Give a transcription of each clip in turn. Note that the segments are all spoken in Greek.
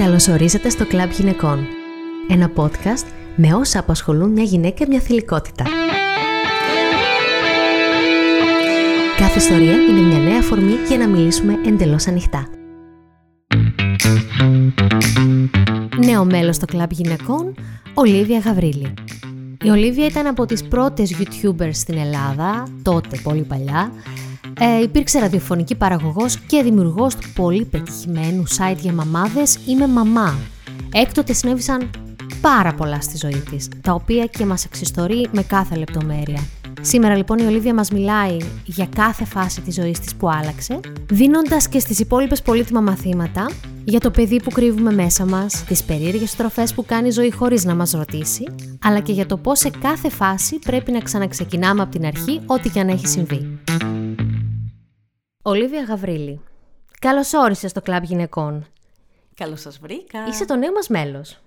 Καλωσορίζετε στο Κλαμπ Γυναικών. Ένα podcast με όσα απασχολούν μια γυναίκα μια θηλυκότητα. Κάθε ιστορία είναι μια νέα αφορμή για να μιλήσουμε εντελώς ανοιχτά. Νέο μέλος στο Κλαμπ Γυναικών, Ολίβια Γαβρίλη. Η Ολίβια ήταν από τις πρώτες YouTubers στην Ελλάδα, τότε πολύ παλιά, ε, υπήρξε ραδιοφωνική παραγωγός και δημιουργός του πολύ πετυχημένου site για μαμάδες «Είμαι μαμά». Έκτοτε συνέβησαν πάρα πολλά στη ζωή της, τα οποία και μας εξιστορεί με κάθε λεπτομέρεια. Σήμερα λοιπόν η Ολίβια μας μιλάει για κάθε φάση της ζωής της που άλλαξε, δίνοντας και στις υπόλοιπες πολύτιμα μαθήματα για το παιδί που κρύβουμε μέσα μας, τις περίεργες στροφές που κάνει η ζωή χωρίς να μας ρωτήσει, αλλά και για το πώς σε κάθε φάση πρέπει να ξαναξεκινάμε από την αρχή ό,τι και αν έχει συμβεί. Ολίβια Γαβρίλη. Καλώς όρισες στο κλαμπ γυναικών. Καλώς σας βρήκα. Είσαι το νέο μας μέλος.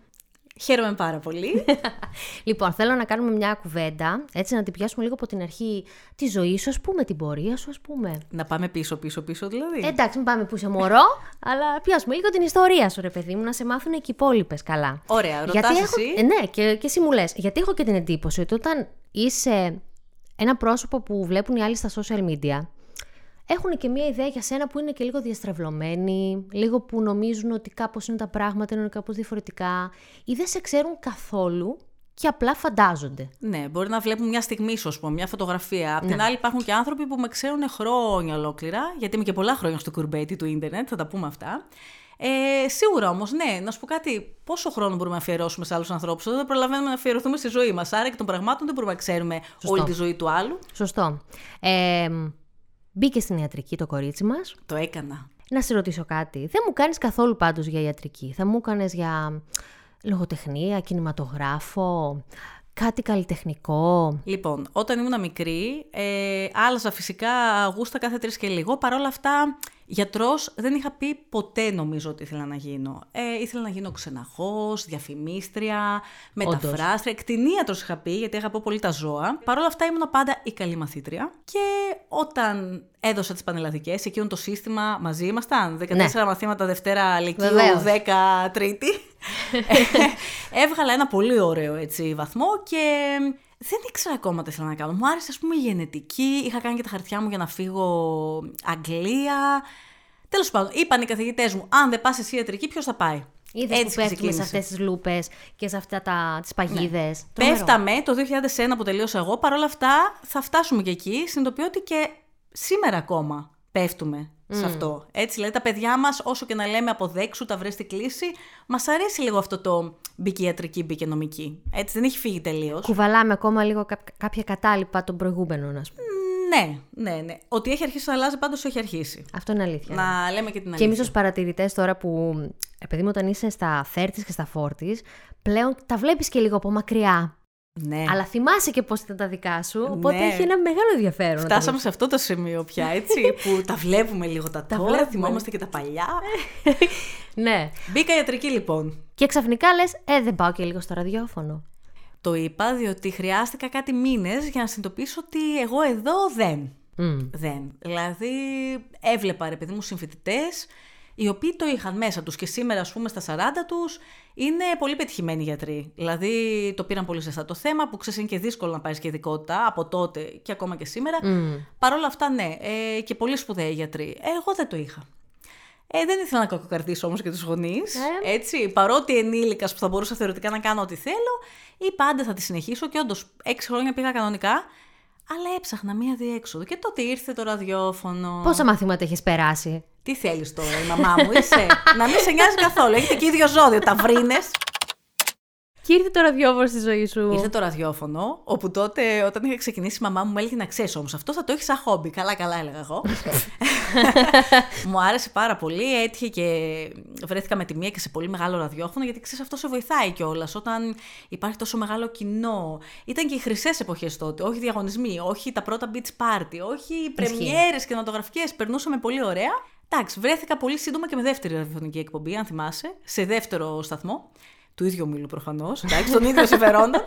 Χαίρομαι πάρα πολύ. λοιπόν, θέλω να κάνουμε μια κουβέντα, έτσι να την πιάσουμε λίγο από την αρχή τη ζωή σου, ας πούμε, την πορεία σου, ας πούμε. Να πάμε πίσω, πίσω, πίσω δηλαδή. Ε, εντάξει, μην πάμε που είσαι μωρό, αλλά πιάσουμε λίγο την ιστορία σου, ρε παιδί μου, να σε μάθουν και οι υπόλοιπες καλά. Ωραία, ρωτάς Γιατί εσύ; Έχω... Ε, ναι, και, και εσύ μου λες. Γιατί έχω και την εντύπωση ότι όταν είσαι ένα πρόσωπο που βλέπουν οι άλλοι στα social media, έχουν και μια ιδέα για σένα που είναι και λίγο διαστρεβλωμένη, λίγο που νομίζουν ότι κάπως είναι τα πράγματα, είναι κάπως διαφορετικά ή δεν σε ξέρουν καθόλου και απλά φαντάζονται. Ναι, μπορεί να βλέπουν μια στιγμή, ας πούμε, μια φωτογραφία. Απ' την άλλη, υπάρχουν και άνθρωποι που με ξέρουν χρόνια ολόκληρα, γιατί είμαι και πολλά χρόνια στο κουρμπέτι του ίντερνετ, θα τα πούμε αυτά. Ε, σίγουρα όμως, ναι, να σου πω κάτι. Πόσο χρόνο μπορούμε να αφιερώσουμε σε άλλους ανθρώπους, δεν προλαβαίνουμε να αφιερωθούμε στη ζωή μας. Άρα και των πραγμάτων δεν μπορούμε να ξέρουμε Σωστό. όλη τη ζωή του άλλου. Σωστό. Ε, μπήκε στην ιατρική το κορίτσι μας. Το έκανα. Να σε ρωτήσω κάτι. Δεν μου κάνεις καθόλου πάντως για ιατρική. Θα μου κάνεις για λογοτεχνία, κινηματογράφο, κάτι καλλιτεχνικό. Λοιπόν, όταν ήμουν μικρή, ε, άλλαζα φυσικά γούστα κάθε τρεις και λίγο. Παρ' όλα αυτά, γιατρός δεν είχα πει ποτέ νομίζω ότι ήθελα να γίνω. Ε, ήθελα να γίνω ξεναγό, διαφημίστρια, μεταφράστρια. Εκτινίατρο είχα πει, γιατί αγαπώ πολύ τα ζώα. Παρ' όλα αυτά, ήμουν πάντα η καλή μαθήτρια. Και όταν έδωσα τις πανελλαδικές, εκείνο το σύστημα μαζί ήμασταν; 14 Ναι. μαθήματα Δευτέρα Λυκείου, Βεβαίως. 10 Τρίτη. Έβγαλα ένα πολύ ωραίο έτσι, βαθμό και δεν ήξερα ακόμα τι ήθελα να κάνω. Μου άρεσε, ας πούμε, η γενετική. Είχα κάνει και τα χαρτιά μου για να φύγω Αγγλία. Τέλος πάντων, είπαν οι καθηγητές μου, αν δεν πας εσύ ιατρική, ποιος θα πάει; Είδες που Έτσι πέφτουμε σε ξεκίνησε. αυτές τις λούπες και σε αυτά τα, τις παγίδες. Ναι. Πέφταμε το 2001 που τελείωσα εγώ. Παρ' όλα αυτά θα φτάσουμε και εκεί. Συνειδητοποιώ ότι και σήμερα ακόμα πέφτουμε σε αυτό. Έτσι, δηλαδή τα παιδιά μας, όσο και να λέμε αποδέξου, τα βρες στη κλίση, μας αρέσει λίγο αυτό το μπήκε ιατρική, μπήκε νομική. Έτσι, δεν έχει φύγει τελείως. Κουβαλάμε ακόμα λίγο κά- κάποια κατάλοιπα των προηγούμενων, ας πούμε. Ναι, ναι, ναι. Ότι έχει αρχίσει να αλλάζει, πάντως έχει αρχίσει. Αυτό είναι αλήθεια. Να λέμε και την Και αλήθεια. εμείς ως παρατηρητές τώρα που, επειδή μου όταν είσαι στα 30 και στα 40, πλέον τα βλέπεις και λίγο από μακριά. Ναι. Αλλά θυμάσαι και πώς ήταν τα δικά σου. Οπότε Ναι. έχει ένα μεγάλο ενδιαφέρον. να τα Φτάσαμε σε αυτό το σημείο πια, έτσι, που τα βλέπουμε λίγο τα, τώρα, βλέπουμε. θυμόμαστε και τα παλιά. βλέπεις. Ναι. Μπήκα ιατρική λοιπόν. Και ξαφνικά λες, Ε, δεν πάω και λίγο στο ραδιόφωνο. Το είπα διότι χρειάστηκα κάτι μήνες για να συνειδητοποιήσω ότι εγώ εδώ δεν. Μμ. Δεν. Δηλαδή έβλεπα ρε παιδί μου συμφοιτητές οι οποίοι το είχαν μέσα τους και σήμερα ας πούμε στα 40 τους είναι πολύ πετυχημένοι γιατροί. Δηλαδή το πήραν πολύ ζεστά το θέμα που ξέρεις είναι και δύσκολο να πάρεις και ειδικότητα από τότε και ακόμα και σήμερα. Μμ. Παρ' όλα αυτά ναι ε, και πολύ σπουδαίοι γιατροί. Ε, εγώ δεν το είχα. Ε, δεν ήθελα να κακοκρατήσω όμως και τους γονείς, Ε. έτσι, παρότι ενήλικας που θα μπορούσα θεωρητικά να κάνω ό,τι θέλω, ή πάντα θα τη συνεχίσω και όντως έξι χρόνια πήγα κανονικά, αλλά έψαχνα μία διέξοδο και τότε ήρθε το ραδιόφωνο. Πόσα μαθήματα έχεις περάσει; Τι θέλεις τώρα, η μαμά μου είσαι, να μην σε νοιάζει καθόλου, έχετε και ίδιο ζώδιο, τα βρίνες. Και ήρθε το ραδιόφωνο στη ζωή σου. Ήρθε το ραδιόφωνο, όπου τότε όταν είχα ξεκινήσει η μαμά μου μου έλεγε να ξέρεις όμως αυτό θα το έχεις σαν χόμπι. Καλά, καλά έλεγα εγώ. μου άρεσε πάρα πολύ. Έτυχε και βρέθηκα με τη μία και σε πολύ μεγάλο ραδιόφωνο, γιατί ξέρεις αυτό σε βοηθάει κιόλας. Όταν υπάρχει τόσο μεγάλο κοινό. Ήταν και οι χρυσές εποχές τότε. Όχι διαγωνισμοί, όχι τα πρώτα beach party, όχι πρεμιέρες κινηματογραφικές. Περνούσαμε πολύ ωραία. Εντάξει, βρέθηκα πολύ σύντομα και με δεύτερη ραδιοφωνική εκπομπή, αν θυμάσαι, σε δεύτερο σταθμό. Του ίδιου μήλου προφανώς. Εντάξει, των ίδιων συμφερόντων.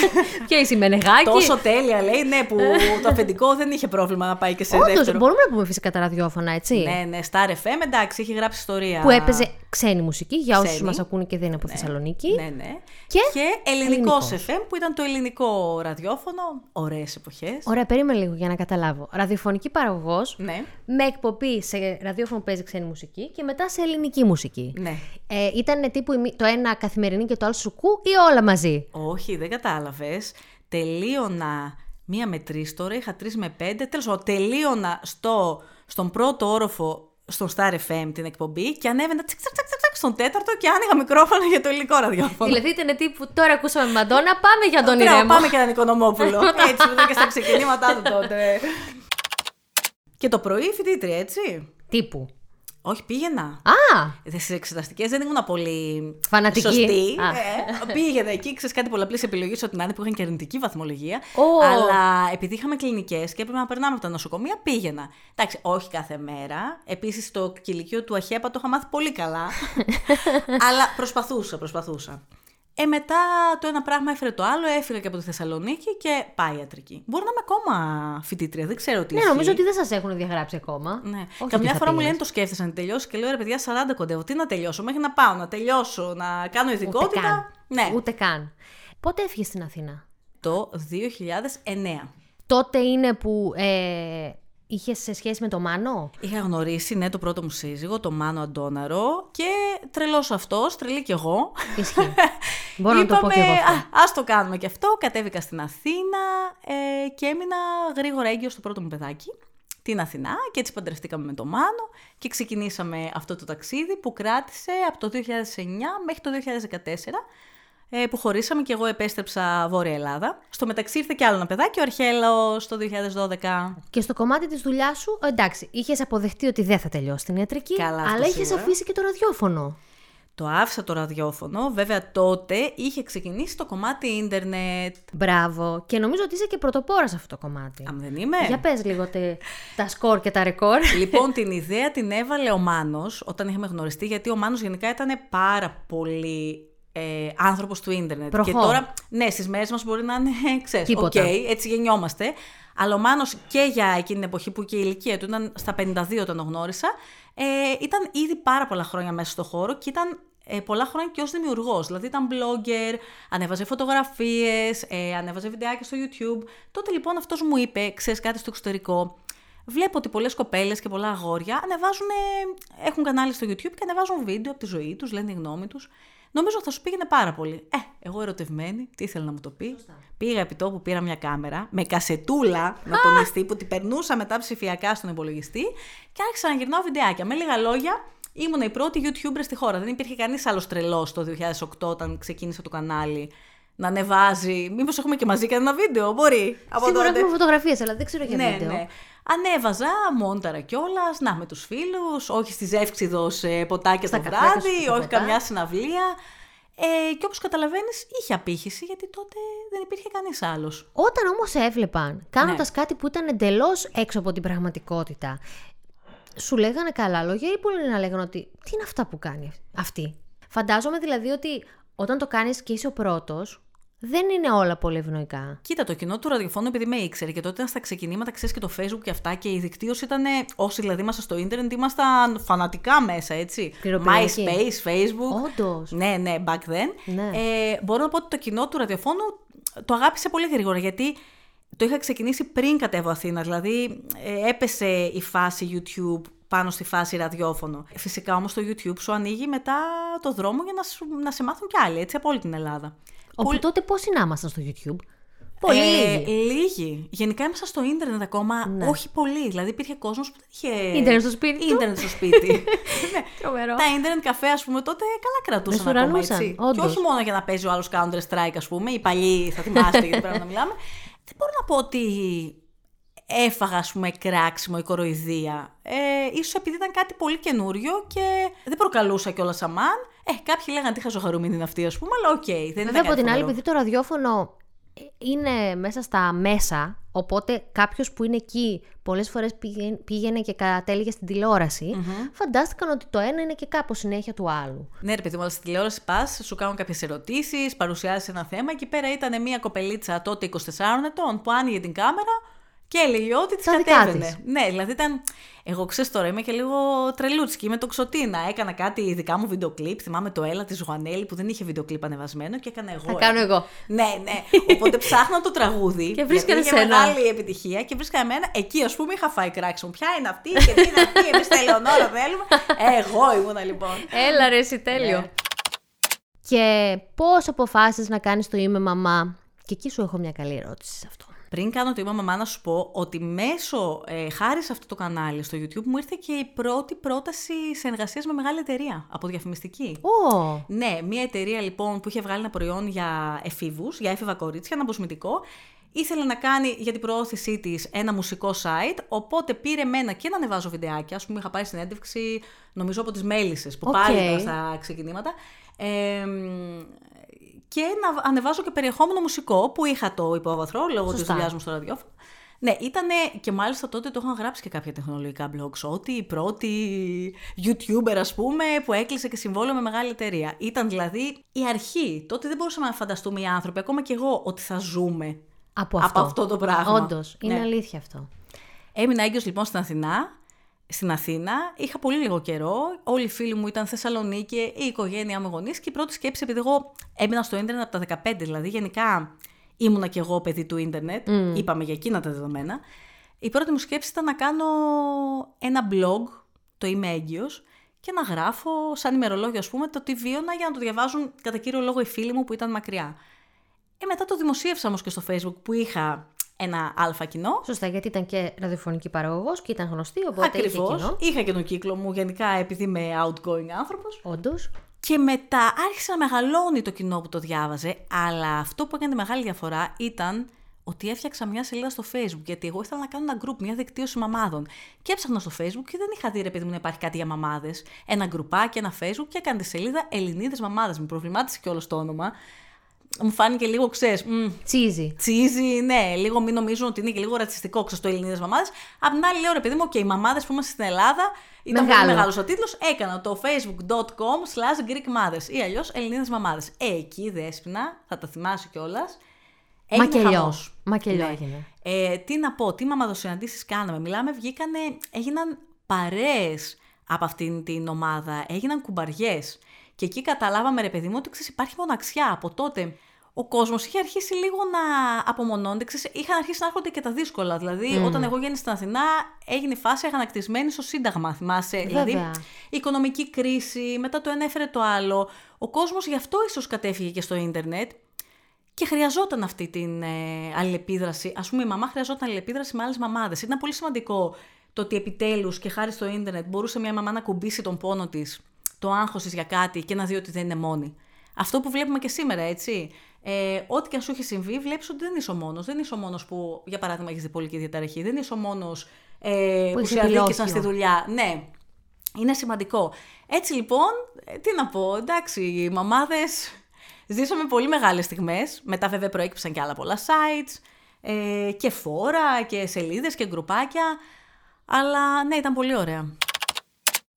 Και η Σιμενεγάκη. Τόσο τέλεια λέει, ναι, που το αφεντικό δεν είχε πρόβλημα να πάει και σε Όντως, δεύτερο. μπορούμε να πούμε φυσικά τα ραδιόφωνα, έτσι. Ναι, ναι, Star FM, εντάξει, έχει γράψει ιστορία. Που έπαιζε ξένη μουσική για όσους Ξένη. μας ακούνε και δεν είναι από Θεσσαλονίκη. Ναι, ναι. Και ελληνικό ελληνικός. FM που ήταν το ελληνικό ραδιόφωνο. Ωραίες εποχές. Ωραία, περίμενε λίγο για να καταλάβω. Ραδιοφωνική παραγωγός Ναι, με εκπομπή σε ραδιόφωνο που παίζει ξένη μουσική και μετά σε ελληνική μουσική. ναι. Ε, ήταν τύπου η μη- το ένα καθημερινή και το άλλο σουκού ή όλα μαζί; Όχι, δεν κατάλαβες. Τελείωνα μία με τρεις τώρα, είχα τρεις με πέντε. Τέλος πάντων, τελείωνα στο, στον πρώτο όροφο στο Star FM την εκπομπή και ανέβαινα τσικ, τσακ, τσακ, τσακ, τσακ, στον τέταρτο και άνοιγα μικρόφωνο για το ελληνικό ραδιόφωνο. Δηλαδή ήταν τύπου τώρα ακούσαμε Μαντόνα, πάμε για τον Μπράβο, Ηρέμο. Πάμε και έναν Οικονομόπουλο. έτσι που ήταν και στα ξεκινήματά του τότε. και το πρωί φοιτήτρια, έτσι. Τύπου. Όχι, πήγαινα. Α! Στις εξεταστικές δεν ήμουν πολύ Φανατική. σωστή. Α. Ε, πήγαινα εκεί, ξέρεις κάτι πολλαπλή επιλογή ό,τι να είναι που είχαν και αρνητική βαθμολογία. Ω. Αλλά επειδή είχαμε κλινικές και έπρεπε να περνάμε από τα νοσοκομεία, πήγαινα. Εντάξει, όχι κάθε μέρα. Επίσης το κηλικείο του Αχέπα το είχα μάθει πολύ καλά. αλλά προσπαθούσα, προσπαθούσα. Ε, μετά το ένα πράγμα έφερε το άλλο, έφυγα και από τη Θεσσαλονίκη και πάει ιατρική. Μπορεί να είμαι ακόμα φοιτήτρια, δεν ξέρω τι Ναι, ισχύει. νομίζω ότι δεν σας έχουν διαγράψει ακόμα. Ναι. Όχι Καμιά ότι θα φορά μου πήγες. λένε το σκέφτεσαι να τελειώσει και λέω ρε παιδιά 40 κοντεύω. Τι να τελειώσω, μέχρι να πάω, να τελειώσω, να κάνω Ούτε ειδικότητα. καν. Ναι. Ούτε καν. Πότε έφυγες στην Αθήνα; Το 2009. Τότε είναι που ε, είχες σε σχέση με το Μάνο; Είχα γνωρίσει, ναι, το πρώτο μου σύζυγο, το Μάνο Αντώναρο και τρελός αυτός, τρελή κι εγώ. Ισχύει. Μπορώ να το πω και εγώ αυτό. «Α, ας το κάνουμε κι αυτό. Κατέβηκα στην Αθήνα ε, και έμεινα γρήγορα έγκυο στο πρώτο μου παιδάκι. Την Αθηνά και έτσι παντρευτήκαμε με το Μάνο και ξεκινήσαμε αυτό το ταξίδι που κράτησε από το 2009 μέχρι το 2014 ε, που χωρίσαμε και εγώ επέστρεψα Βόρεια Ελλάδα. Στο μεταξύ ήρθε κι άλλο ένα παιδάκι, ο Αρχέλαος το 2012. Και στο κομμάτι της δουλειάς σου, εντάξει, είχες αποδεχτεί ότι δεν θα τελειώσει την ιατρική, Καλά, αυτό αλλά είχες σίγουρα. αφήσει και το ραδιόφωνο. Το άφησα το ραδιόφωνο, βέβαια τότε είχε ξεκινήσει το κομμάτι ίντερνετ. Μπράβο. Και νομίζω ότι είσαι και πρωτοπόρας σε αυτό το κομμάτι. Αν δεν είμαι. Για πες λίγο τε- τα σκορ και τα ρεκόρ. Λοιπόν, την ιδέα την έβαλε ο Μάνος όταν είχαμε γνωριστεί, γιατί ο Μάνος γενικά ήταν πάρα πολύ ε, άνθρωπος του ίντερνετ. Προχώ. Και τώρα, ναι, στις μέρες μας μπορεί να είναι, ξέρεις, οκ, Τίποτα. έτσι γεννιόμαστε. Αλλά ο Μάνος και για εκείνη την εποχή που και η ηλικία του ήταν στα 52 όταν τον γνώρισα, ε, ήταν ήδη πάρα πολλά χρόνια μέσα στο χώρο και ήταν ε, πολλά χρόνια και ως δημιουργός. Δηλαδή ήταν blogger, ανέβαζε φωτογραφίες, ε, ανέβαζε βιντεάκια στο YouTube. Τότε λοιπόν αυτός μου είπε, ξέρεις κάτι στο εξωτερικό, Βλέπω ότι πολλές κοπέλες και πολλά αγόρια ανεβάζουν, έχουν κανάλι στο YouTube και ανεβάζουν βίντεο από τη ζωή τους, λένε τη γνώμη τους. Νομίζω θα σου πήγαινε πάρα πολύ. Ε, εγώ ερωτευμένη, τι ήθελε να μου το πει. Πήγα επί τόπου, πήρα μια κάμερα με κασετούλα να τονιστεί που την περνούσα μετά ψηφιακά στον υπολογιστή και άρχισα να γυρνάω βιντεάκια. Με λίγα λόγια, ήμουν η πρώτη YouTuber στη χώρα. Δεν υπήρχε κανείς άλλος τρελός το 2008 όταν ξεκίνησε το κανάλι να ανεβάζει. Μήπως έχουμε και μαζί κανένα βίντεο, μπορεί. Από Σίγουρα τότε. έχουμε φωτογραφίες, αλλά δεν ξέρω για Ναι, βίντεο. ναι. Ανέβαζα, μόνταρα κιόλας, να με τους φίλους, όχι στη Ζεύξιδο σε ποτάκια Στα το καφέτα σου βράδυ, στο όχι ποτά. καμιά συναυλία. Ε, και όπως καταλαβαίνεις, είχε απήχηση γιατί τότε δεν υπήρχε κανείς άλλος. Όταν όμως έβλεπαν, κάνοντας Ναι. κάτι που ήταν εντελώς έξω από την πραγματικότητα, σου λέγανε καλά λόγια ή πολύ να λέγανε ότι τι είναι αυτά που κάνει αυτή. Φαντάζομαι δηλαδή ότι όταν το κάνεις και είσαι ο πρώτος, δεν είναι όλα πολύ ευνοϊκά. Κοίτα, το κοινό του ραδιοφώνου, επειδή με ήξερε και τότε ήταν στα ξεκινήματα, ξέρεις και το Facebook και αυτά, και η δικτύωση ήταν. Όσοι δηλαδή ήμασταν στο ίντερνετ, ήμασταν φανατικά μέσα, έτσι. Πληροπληρωμικοί. MySpace, Facebook. Όντως. Ναι, ναι, back then. Ναι. Ε, μπορώ να πω ότι το κοινό του ραδιοφώνου το αγάπησε πολύ γρήγορα γιατί το είχα ξεκινήσει πριν κατέβω Αθήνα. Δηλαδή ε, έπεσε η φάση YouTube πάνω στη φάση ραδιόφωνο. Φυσικά όμως το YouTube σου ανοίγει μετά το δρόμο για να, σου, να σε μάθουν κι άλλοι, έτσι, από όλη την Ελλάδα. Όπου τότε πόσοι να ήμασταν στο YouTube; Πολύ Ε, λίγοι. λίγοι. Γενικά ήμασταν στο ίντερνετ ακόμα, όχι πολύ. Δηλαδή υπήρχε κόσμος που δεν είχε. Ίντερνετ στο σπίτι του. Ίντερνετ στο σπίτι. ναι. Τρομερό. Τα ίντερνετ καφέ, ας πούμε, τότε καλά κρατούσαν Δεν σου ακόμα ρανούσαν, έτσι. Και όντως. όχι μόνο για να παίζει ο άλλος Counter Strike, ας πούμε, οι παλιοί, θα θυμάστε γιατί πρέπει να μιλάμε. Δεν μπορώ να πω ότι έφαγα, ας πούμε, κράξιμο ή κοροϊδία. Ε, ίσως επειδή ήταν κάτι πολύ καινούριο και δεν προκαλούσα κιόλας αμάν. Ε, κάποιοι λέγανε τι χαζοχαρούμενη είναι αυτή, ας πούμε, αλλά οκ. δεν ήταν Βέβαια από κάτι την άλλη, φοβερό. επειδή το ραδιόφωνο είναι μέσα στα μέσα Οπότε κάποιος που είναι εκεί πολλές φορές πήγαινε και κατέληγε στην τηλεόραση, φαντάστηκαν ότι το ένα είναι και κάπως συνέχεια του άλλου. Ναι, ρε παιδί μου, στην τηλεόραση πας, σου κάνουν κάποιες ερωτήσεις, παρουσιάζει ένα θέμα. Εκεί πέρα ήταν μια κοπελίτσα τότε 24 ετών που άνοιγε την κάμερα και έλεγε ότι της κατέβαινε. Ναι, δηλαδή ήταν. Εγώ ξέρω τώρα, είμαι και λίγο τρελούτσκι με το Ξωτίνα. Έκανα κάτι δικά μου βίντεο κλειπ. Θυμάμαι το Έλα της Ζουανέλη που δεν είχε βίντεο κλειπ ανεβασμένο και έκανα εγώ. Θα κάνω εγώ. Ναι, ναι. Οπότε ψάχνα το τραγούδι. και βρίσκανε σε μεγάλη επιτυχία και βρίσκα εμένα. Εκεί, ας πούμε, είχα φάει κράξιμο. Ποια είναι αυτή και τι είναι αυτή. Εμείς τα Ελεονόρα θέλουμε. Εγώ ήμουνα λοιπόν. Έλα, ρε, εσύ τέλειο. Ναι. Και πώς αποφάσισες να κάνεις το είμαι μαμά. Και εκεί σου έχω μια καλή ερώτηση σε αυτό. Πριν κάνω το είπα μαμά να σου πω ότι μέσω, ε, χάρη σε αυτό το κανάλι στο YouTube μου ήρθε και η πρώτη πρόταση σε εργασία με μεγάλη εταιρεία από διαφημιστική. Oh. Ναι, μια εταιρεία λοιπόν που είχε βγάλει ένα προϊόν για εφήβους, για έφηβα κορίτσια, ένα αποσμητικό. Ήθελε να κάνει για την προώθησή της ένα μουσικό site, οπότε πήρε μένα και να ανεβάζω βιντεάκια. Α πούμε, είχα πάρει συνέντευξη, νομίζω από τις Μέλισσες, που okay. πάλι ήταν στα ξεκινήματα. Ε, και να ανεβάζω και περιεχόμενο μουσικό που είχα το υπόβαθρο λόγω τη δουλειά μου στο ραδιόφωνο. Ναι, ήταν και μάλιστα τότε το είχαν γράψει και κάποια τεχνολογικά blogs. Ότι η πρώτη YouTuber, ας πούμε, που έκλεισε και συμβόλαιο με μεγάλη εταιρεία. Ήταν δηλαδή η αρχή. Τότε δεν μπορούσαμε να φανταστούμε οι άνθρωποι, ακόμα και εγώ, ότι θα ζούμε από αυτό, από αυτό το πράγμα. Όντως, είναι ναι. αλήθεια αυτό. Έμεινα έγκυος λοιπόν στην Αθηνά στην Αθήνα. Είχα πολύ λίγο καιρό. Όλοι οι φίλοι μου ήταν Θεσσαλονίκη, η οικογένειά μου γονείς και η πρώτη σκέψη, επειδή εγώ έμεινα στο ίντερνετ από τα 15, δηλαδή γενικά ήμουνα κι εγώ παιδί του ίντερνετ, mm. είπαμε για εκείνα τα δεδομένα. Η πρώτη μου σκέψη ήταν να κάνω ένα blog, το είμαι έγκυος, και να γράφω σαν ημερολόγιο, ας πούμε, το τι βίωνα για να το διαβάζουν κατά κύριο λόγο οι φίλοι μου που ήταν μακριά. Ε, μετά το δημοσίευσα όμως και στο Facebook που είχα ένα αλφα κοινό. Σωστά, γιατί ήταν και ραδιοφωνική παραγωγός και ήταν γνωστή, οπότε Ακριβώς. είχε κοινό. Είχα και τον κύκλο μου, γενικά επειδή είμαι outgoing άνθρωπος. Όντως. Και μετά άρχισε να μεγαλώνει το κοινό που το διάβαζε, αλλά αυτό που έκανε μεγάλη διαφορά ήταν ότι έφτιαξα μια σελίδα στο Facebook. Γιατί εγώ ήθελα να κάνω ένα group, μια δικτύωση μαμάδων. Και έψαχνα στο Facebook και δεν είχα δει, ρε παιδί μου, να υπάρχει κάτι για μαμάδες. Ένα γκρουπάκι, ένα Facebook και έκανε τη σελίδα Ελληνίδες Μαμάδες. Με προβλημάτισε και όλο το όνομα μου φάνηκε λίγο, ξέρεις. Τσίζι. Τσίζι, ναι. Λίγο μην νομίζουν ότι είναι και λίγο ρατσιστικό, ξέρω το Ελληνίδες μαμάδες. Απ' την άλλη, λέω ρε παιδί μου, και οι μαμάδες που είμαστε στην Ελλάδα, ήταν Μεγάλο. πολύ μεγάλο ο τίτλος. Έκανα το facebook.com slash Greek mothers ή αλλιώς Ελληνίδες μαμάδες. Ε, εκεί δέσπινα, θα τα θυμάσαι κιόλας. Μακελιό. Μακελιό ναι. έγινε. Ε, τι να πω, τι μαμαδοσυναντήσεις κάναμε. Μιλάμε, βγήκανε, έγιναν παρέες από αυτήν την ομάδα, έγιναν κουμπαριές. Και εκεί καταλάβαμε, ρε παιδί μου, ότι ξέρεις, υπάρχει μοναξιά. Από τότε ο κόσμος είχε αρχίσει λίγο να απομονώνεται. Ξέρεις, είχαν αρχίσει να έρχονται και τα δύσκολα. Δηλαδή, όταν εγώ γέννησα στην Αθηνά, έγινε η φάση αγανακτισμένη στο Σύνταγμα. Θυμάσαι. Βέβαια. Δηλαδή, η οικονομική κρίση, μετά το ένα έφερε το άλλο. Ο κόσμος γι' αυτό ίσως κατέφυγε και στο ίντερνετ. Και χρειαζόταν αυτή την ε, αλληλεπίδραση. Α πούμε, η μαμά χρειαζόταν αλληλεπίδραση με άλλες μαμάδες. Ήταν πολύ σημαντικό το ότι επιτέλους και χάρη στο ίντερνετ μπορούσε μια μαμά να κουμπίσει τον πόνο της το άγχος της για κάτι και να δει ότι δεν είναι μόνη. Αυτό που βλέπουμε και σήμερα, έτσι. Ε, ό,τι και αν σου έχει συμβεί, βλέπεις ότι δεν είσαι ο μόνος. Δεν είσαι ο μόνος που, για παράδειγμα, έχεις διπολική διαταραχή. Δεν είσαι ο μόνος ε, που, που σε αδίκησαν στη δουλειά. Ναι, είναι σημαντικό. Έτσι λοιπόν, ε, τι να πω, εντάξει, οι μαμάδες ζήσαμε πολύ μεγάλες στιγμές. Μετά, βέβαια, προέκυψαν και άλλα πολλά sites ε, και φόρα και σελίδες και γκρουπάκια. Αλλά ναι, ήταν πολύ ωραία.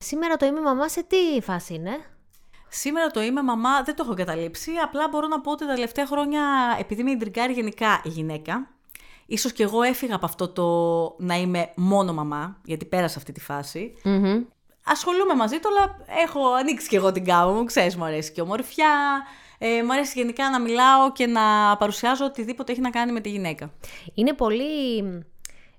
Σήμερα το είμαι μαμά σε τι φάση είναι; Σήμερα το είμαι μαμά δεν το έχω καταλήψει, απλά μπορώ να πω ότι τα τελευταία χρόνια, επειδή με ιντριγκάρει γενικά η γυναίκα, ίσως και εγώ έφυγα από αυτό το να είμαι μόνο μαμά, γιατί πέρασα αυτή τη φάση. Mm-hmm. Ασχολούμαι μαζί του, αλλά έχω ανοίξει και εγώ την κάμπα μου, ξέρεις, μου αρέσει και ομορφιά, ε, μου αρέσει γενικά να μιλάω και να παρουσιάζω οτιδήποτε έχει να κάνει με τη γυναίκα. Είναι πολύ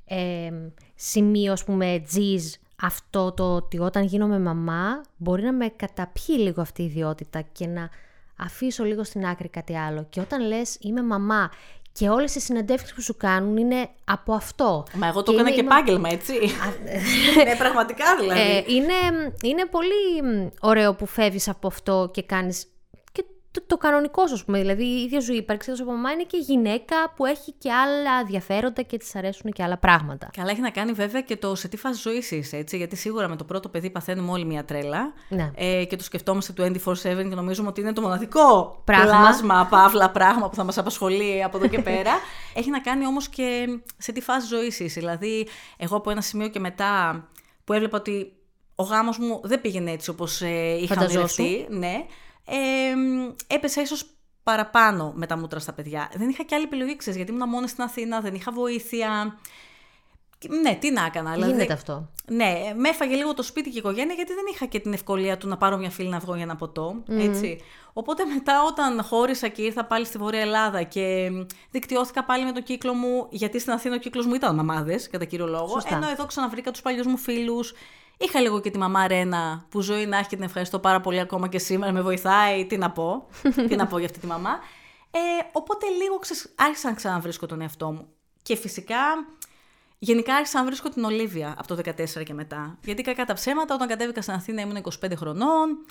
ε, σημείο, ας πούμε, τζιζ αυτό το ότι όταν γίνομαι μαμά μπορεί να με καταπιεί λίγο αυτή η ιδιότητα και να αφήσω λίγο στην άκρη κάτι άλλο. Και όταν λες είμαι μαμά και όλες οι συνεντεύξεις που σου κάνουν είναι από αυτό. Μα εγώ το έκανα και επάγγελμα, έτσι. ναι, πραγματικά δηλαδή. Ε, είναι, είναι πολύ ωραίο που φεύγεις από αυτό και κάνεις και το, το κανονικός σου, ας πούμε. Δηλαδή η ίδια ζωή ύπαρξη από μαμά είναι και γυναίκα που έχει και άλλα ενδιαφέροντα και της αρέσουν και άλλα πράγματα. Καλά, έχει να κάνει βέβαια και το σε τι φάση ζωής είσαι, έτσι. Γιατί σίγουρα με το πρώτο παιδί παθαίνουμε όλοι μια τρέλα. Ναι. Ε, και το σκεφτόμαστε 24-7 και νομίζουμε ότι είναι το μοναδικό Πράγμα. πλάσμα, παύλα πράγμα που θα μας απασχολεί από εδώ και πέρα. έχει να κάνει όμως και σε τι φάση ζωής είσαι. Δηλαδή, εγώ από ένα σημείο και μετά που έβλεπα ότι ο γάμος μου δεν πήγαινε έτσι όπως ε, είχα Φανταζόσου. ονειρευτεί, ναι, ε, έπεσα ίσως παραπάνω με τα μούτρα στα παιδιά. Δεν είχα και άλλη επιλογή, ξέρεις, γιατί ήμουν μόνη στην Αθήνα, δεν είχα βοήθεια. Και, Ναι, τι να έκανα. δηλαδή- Γίνεται αυτό. ναι, με έφαγε λίγο το σπίτι και η οικογένεια γιατί δεν είχα και την ευκολία του να πάρω μια φίλη να βγω για ένα ποτό. Έτσι. Οπότε μετά όταν χώρισα και ήρθα πάλι στη Βόρεια Ελλάδα και δικτυώθηκα πάλι με τον κύκλο μου, γιατί στην Αθήνα ο κύκλος μου ήταν μαμάδες κατά κύριο λόγο, Σωστά. ενώ εδώ ξαναβρήκα τους παλιούς μου φίλους. Είχα λίγο και τη μαμά Ρένα που ζωή να έχει και την ευχαριστώ πάρα πολύ ακόμα και σήμερα, με βοηθάει. Τι να πω, τι να πω για αυτή τη μαμά. Ε, οπότε λίγο ξες... άρχισα να ξαναβρίσκω τον εαυτό μου. Και φυσικά Γενικά άρχισα να βρίσκω την Ολίβια από το 14 και μετά. Γιατί κακά τα ψέματα, όταν κατέβηκα στην Αθήνα ήμουν 25 χρονών.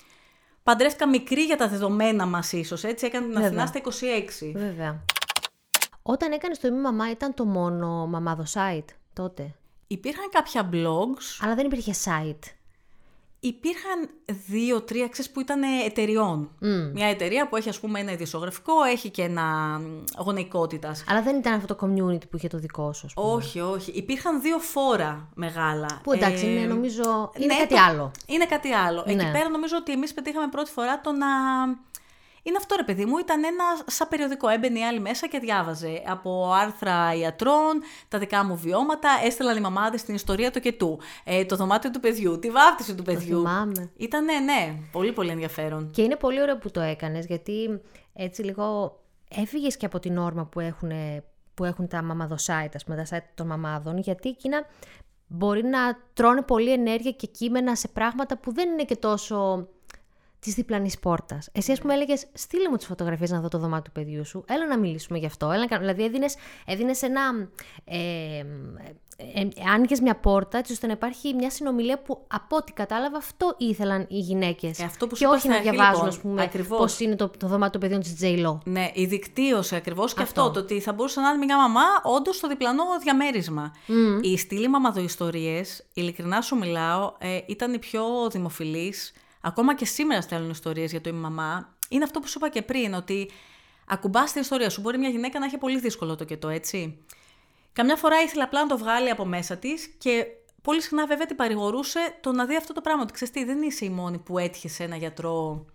Παντρεύτηκα μικρή για τα δεδομένα μας, ίσως έτσι. Έκανα την Αθηνά στα 26. Βέβαια. Όταν έκανες το ημί μαμά ήταν το μόνο μαμάδο site τότε; Υπήρχαν κάποια blogs, Αλλά δεν υπήρχε site. υπήρχαν δύο-τρία ξέρεις, που ήταν εταιριών. Μια εταιρεία που έχει ας πούμε ένα ειδησιογραφικό, έχει και ένα γονεϊκότητας. Αλλά δεν ήταν αυτό το community που είχε το δικό σου, ας πούμε. Όχι, όχι. Υπήρχαν δύο φόρα μεγάλα. Που εντάξει, Ε, είναι, νομίζω. Είναι ναι, κάτι το- άλλο. Είναι κάτι άλλο. Εκεί Ναι. πέρα νομίζω ότι εμείς πετύχαμε πρώτη φορά το να... Είναι αυτό ρε παιδί μου, ήταν ένα σαν περιοδικό. Έμπαινε η άλλη μέσα και διάβαζε από άρθρα ιατρών, τα δικά μου βιώματα, έστελαν οι μαμάδες την ιστορία του και του, ε, το δωμάτιο του παιδιού, τη βάφτιση του παιδιού. θυμάμαι. Ήτανε, ναι, πολύ πολύ ενδιαφέρον. Και είναι πολύ ωραίο που το έκανες, γιατί έτσι λίγο έφυγες και από την όρμα που έχουν, που έχουν τα μαμαδοσάιτ, ας πούμε, τα site των μαμάδων, γιατί εκείνα μπορεί να τρώνε πολύ ενέργεια και κείμενα σε πράγματα που δεν είναι και τόσο της διπλανής πόρτας. Εσύ, ας πούμε, έλεγες: Στείλε μου τις φωτογραφίες να δω το δωμάτιο του παιδιού σου. Έλα να μιλήσουμε γι' αυτό. Έλα να κάνουμε- Δηλαδή, έδινες έδινες ένα. Ε, ε, ε, άνοιγες μια πόρτα έτσι ώστε να υπάρχει μια συνομιλία που από ό,τι κατάλαβα αυτό ήθελαν οι γυναίκες. Ε, αυτό που σου και είπα όχι στην να αρχή, διαβάζουν, λοιπόν, ας πούμε, ακριβώς. πώς είναι το, το δωμάτιο των παιδιών της J-Lo. Ναι, η δικτύωση ακριβώς και αυτό. Αυτό. Το ότι θα μπορούσε να είναι μια μαμά, όντως στο διπλανό διαμέρισμα. Η στήλη μαμαδοϊστορίες, ειλικρινά σου μιλάω, ε, ήταν η πιο δημοφιλής. Ακόμα και σήμερα στέλνουν ιστορίες για το είμαι μαμά. Είναι αυτό που σου είπα και πριν, ότι ακουμπάς την ιστορία σου. Μπορεί μια γυναίκα να έχει πολύ δύσκολο το και το, έτσι. Καμιά φορά ήθελε απλά να το βγάλει από μέσα της και πολύ συχνά βέβαια την παρηγορούσε το να δει αυτό το πράγμα. Ότι ξέρεις τι, δεν είσαι η μόνη που έτυχε σε ένα γιατρό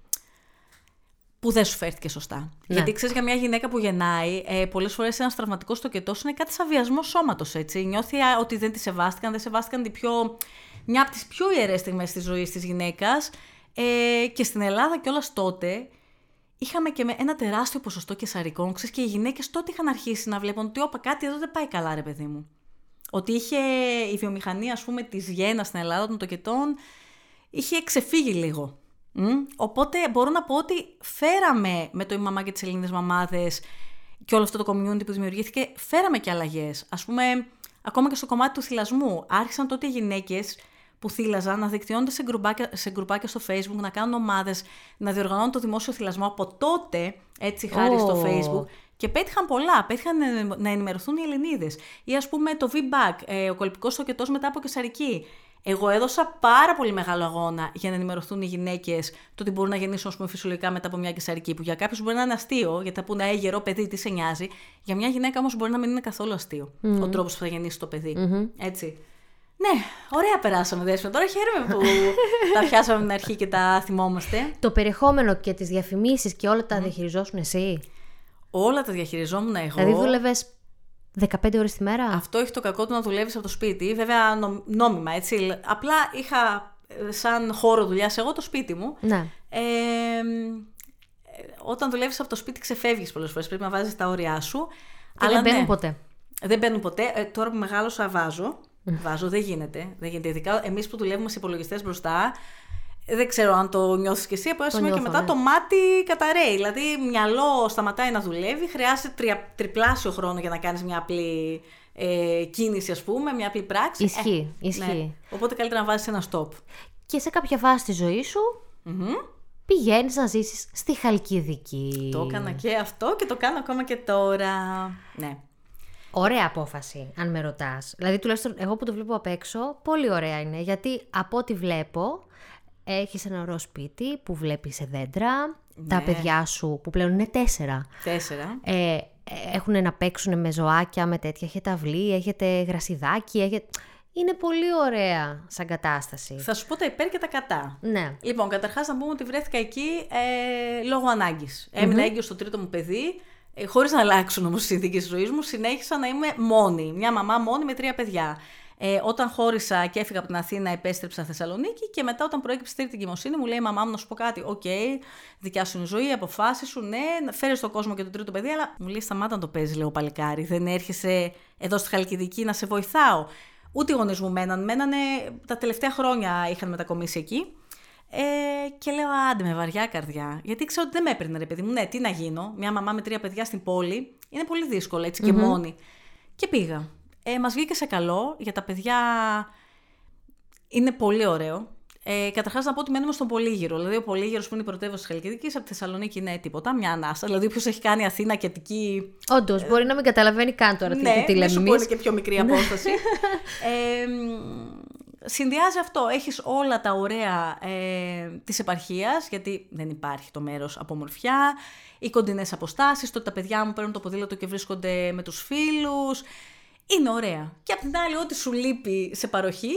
που δεν σου φέρθηκε σωστά. Ναι. Γιατί ξέρεις, για μια γυναίκα που γεννάει, ε, πολλές φορές ένας τραυματικός τοκετό είναι κάτι σαν βιασμό σώματος, έτσι. Νιώθει α, ότι δεν τη σεβάστηκαν, δεν σεβάστηκαν την πιο, μια από τις πιο ιερές στιγμές της ζωής της γυναίκας. Ε, και στην Ελλάδα κιόλας τότε είχαμε και με ένα τεράστιο ποσοστό κεσαρικών. Ξέρεις, και οι γυναίκες τότε είχαν αρχίσει να βλέπουν ότι όπα κάτι εδώ δεν πάει καλά, ρε παιδί μου. Ότι είχε η βιομηχανία, ας πούμε, της γέννας στην Ελλάδα των τοκετών, είχε ξεφύγει λίγο. Μμ. Οπότε μπορώ να πω ότι φέραμε με το «Η μαμά και τις Ελληνικές μαμάδες και όλο αυτό το community που δημιουργήθηκε, φέραμε και αλλαγές. Ας πούμε, ακόμα και στο κομμάτι του θυλασμού. Άρχισαν τότε οι γυναίκες που θύλαζαν να δικτυώνονται σε γκρουπάκια, σε γκρουπάκια στο facebook, να κάνουν ομάδες, να διοργανώνουν το δημόσιο θυλασμό από τότε, έτσι χάρη στο Ω. facebook. Και πέτυχαν πολλά. Πέτυχαν να- να ενημερωθούν οι Ελληνίδες. Ή ας πούμε το V-Back, ε, ο κολπικό τοκετός μετά από κεσαρική. Εγώ έδωσα πάρα πολύ μεγάλο αγώνα για να ενημερωθούν οι γυναίκες το ότι μπορούν να γεννήσουν ας πούμε, φυσιολογικά μετά από μια κεσαρική. Που για κάποιους μπορεί να είναι αστείο, γιατί θα πούνε Ε, γερό παιδί, τι σε νοιάζει. Για μια γυναίκα όμως μπορεί να μην είναι καθόλου αστείο ο τρόπος που θα γεννήσει το παιδί. Έτσι. Ναι, ωραία περάσαμε δέσμε. Τώρα χαίρομαι που τα πιάσαμε από την αρχή και τα θυμόμαστε. Το περιεχόμενο και τις διαφημίσεις και όλα τα διαχειριζόσουν εσύ; Όλα τα διαχειριζόμουν εγώ. Δηλαδή δούλευες 15 ώρες τη μέρα; Αυτό έχει το κακό του να δουλεύεις από το σπίτι. Βέβαια, νο- νόμιμα, έτσι. Απλά είχα ε, σαν χώρο δουλειάς εγώ το σπίτι μου. Ναι. Ε, ε, όταν δουλεύεις από το σπίτι, ξεφεύγεις πολλές φορές. Πρέπει να βάζεις τα όρια σου. Και δεν μπαίνουν ναι, ποτέ. Δεν μπαίνουν ποτέ. Ε, τώρα που μεγάλωσα, βάζω. Βάζω, δεν γίνεται. Δεν γίνεται. Ειδικά εμείς που δουλεύουμε σε υπολογιστές μπροστά, δεν ξέρω αν το νιώθεις κι εσύ. Από ένα Το σημείο και νιώθω, μετά ναι. το μάτι καταραίει. Δηλαδή, μυαλό σταματάει να δουλεύει, χρειάζεται τρια, τριπλάσιο χρόνο για να κάνεις μια απλή ε, κίνηση, ας πούμε, μια απλή πράξη. Ισχύει, Ε, ισχύει. Οπότε καλύτερα να βάζεις ένα stop. Και σε κάποια φάση της ζωής σου Μμμ. πηγαίνεις να ζήσεις στη Χαλκιδική. Το έκανα και αυτό και το κάνω ακόμα και τώρα. Ναι. Ωραία απόφαση, αν με ρωτάς. Δηλαδή, τουλάχιστον εγώ που το βλέπω απ' έξω, πολύ ωραία είναι. Γιατί από ό,τι βλέπω, έχεις ένα ωραίο σπίτι που βλέπεις σε δέντρα. Τα Ναι. παιδιά σου, που πλέον είναι τέσσερα, Τέσσερα. ε, έχουν να παίξουν με ζωάκια, με τέτοια. Έχετε αυλή, έχετε γρασιδάκι, έχετε... Είναι πολύ ωραία σαν κατάσταση. Θα σου πω τα υπέρ και τα κατά. Ναι. Λοιπόν, καταρχάς να πούμε ότι βρέθηκα εκεί ε, λόγω ανάγκης. Έμεινα έγκυος στο τρίτο μου παιδί. Ε, Χωρίς να αλλάξουν όμως οι συνθήκες της ζωής μου, συνέχισα να είμαι μόνη. Μια μαμά μόνη με τρία παιδιά. Ε, όταν χώρισα και έφυγα από την Αθήνα, επέστρεψα Θεσσαλονίκη και μετά, όταν προέκυψε η τρίτη εγκυμοσύνη, μου λέει η μαμά μου να σου πω κάτι. Οκ, δικιά σου είναι η ζωή, αποφάσεις σου, ναι, φέρε στον κόσμο και το τρίτο παιδί, αλλά μου λέει σταμάτα να το παίζεις, λέει, παλικάρι. Δεν έρχεσαι εδώ στη Χαλκιδική να σε βοηθάω. Ούτε οι γονείς μου μέναν. Μένανε τα τελευταία χρόνια είχαν μετακομίσει εκεί. Ε, και λέω, άντε με βαριά καρδιά. Γιατί ξέρω ότι δεν με έπαιρνε, ρε παιδί μου. Ναι, τι να γίνω. Μια μαμά με τρία παιδιά στην πόλη είναι πολύ δύσκολο έτσι και μόνη. Και πήγα. Ε, Μας βγήκε σε καλό για τα παιδιά. Είναι πολύ ωραίο. Ε, Καταρχάς να πω ότι μένουμε στον Πολύγυρο. Δηλαδή, ο Πολύγυρος που είναι η πρωτεύουσα της Χαλκιδικής, από τη Θεσσαλονίκη είναι τίποτα, μια ανάσα. Δηλαδή, όποιος έχει κάνει Αθήνα και Αττική Όντως, μπορεί να μην καταλαβαίνει καν τώρα τι- ναι, τι μη λέμε σου εμείς. πω είναι και πιο μικρή απόσταση. ε, μ, συνδυάζει αυτό. Έχεις όλα τα ωραία ε, της επαρχίας, γιατί δεν υπάρχει το μέρος από ομορφιά, οι κοντινές αποστάσεις, το ότι τα παιδιά μου παίρνουν το ποδήλατο και βρίσκονται με τους φίλους. Είναι ωραία. Και απ' την άλλη, ό,τι σου λείπει σε παροχή,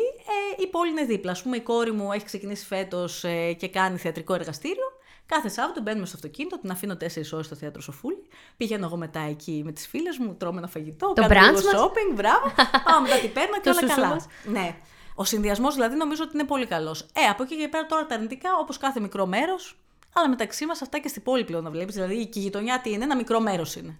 ε, η πόλη είναι δίπλα. Α πούμε, η κόρη μου έχει ξεκινήσει φέτος ε, και κάνει θεατρικό εργαστήριο. Κάθε Σάββατο μπαίνουμε στο αυτοκίνητο, την αφήνω 4 ώρες στο θέατρο Σοφούλη. Πηγαίνω εγώ μετά εκεί με τις φίλες μου, τρώμε ένα φαγητό, Το κάνω brunch λίγο μας. shopping, μπράβο. Πάω μετά την παίρνω και Το όλα σουσού καλά. μας. Ναι. Ο συνδυασμός δηλαδή νομίζω ότι είναι πολύ καλός. Ε, από εκεί και πέρα τώρα τα αρνητικά, όπως κάθε μικρό μέρος, αλλά μεταξύ μας αυτά και στην πόλη πλέον να βλέπεις. Δηλαδή και η γειτονιά τι είναι, ένα μικρό μέρος είναι.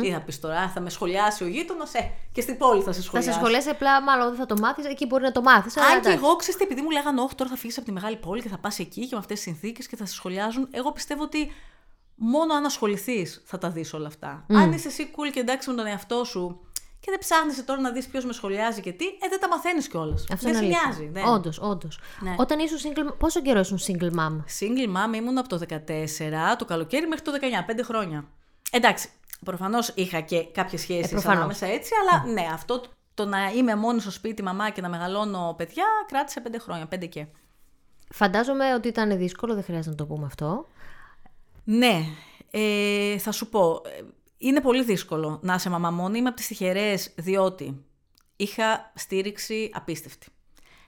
Τι θα πεις τώρα, θα με σχολιάσει ο γείτονο, ε, και στην πόλη θα σε Θα σχολιάσει. σε σχολιάσει απλά, μάλλον δεν θα το μάθεις, εκεί μπορεί να το μάθεις. Αν και εγώ ξέρετε, επειδή μου λέγανε, Όχι, τώρα θα φύγεις από τη μεγάλη πόλη και θα πας εκεί και με αυτές τις συνθήκες και θα σε σχολιάζουν. Εγώ πιστεύω ότι μόνο αν ασχοληθείς θα τα δεις όλα αυτά. Αν είσαι εσύ cool και εντάξει με τον εαυτό σου και δεν ψάχνει τώρα να δεις ποιος με σχολιάζει και τι, ε, δεν τα μαθαίνεις κιόλας. Αυτό δεν είναι σε αλήθεια. νοιάζει. Δεν. Όντως, όντως. Ναι. Όταν ήσουν single, πόσο καιρό ήσουν single mom; Single mom ήμουν από το 14 το καλοκαίρι μέχρι το 19, 5 χρόνια. Εντάξει, προφανώς είχα και κάποιες σχέσεις Ε, προφανώς. ανάμεσα έτσι, αλλά ναι, αυτό το να είμαι μόνη στο σπίτι μαμά και να μεγαλώνω παιδιά κράτησε 5 χρόνια, 5 και. Φαντάζομαι ότι ήταν δύσκολο, δεν χρειάζεται να το πούμε αυτό. Ναι, ε, θα σου πω. Ε, Είναι πολύ δύσκολο να είσαι μαμά μόνη. Είμαι από τις τυχερές διότι είχα στήριξη απίστευτη.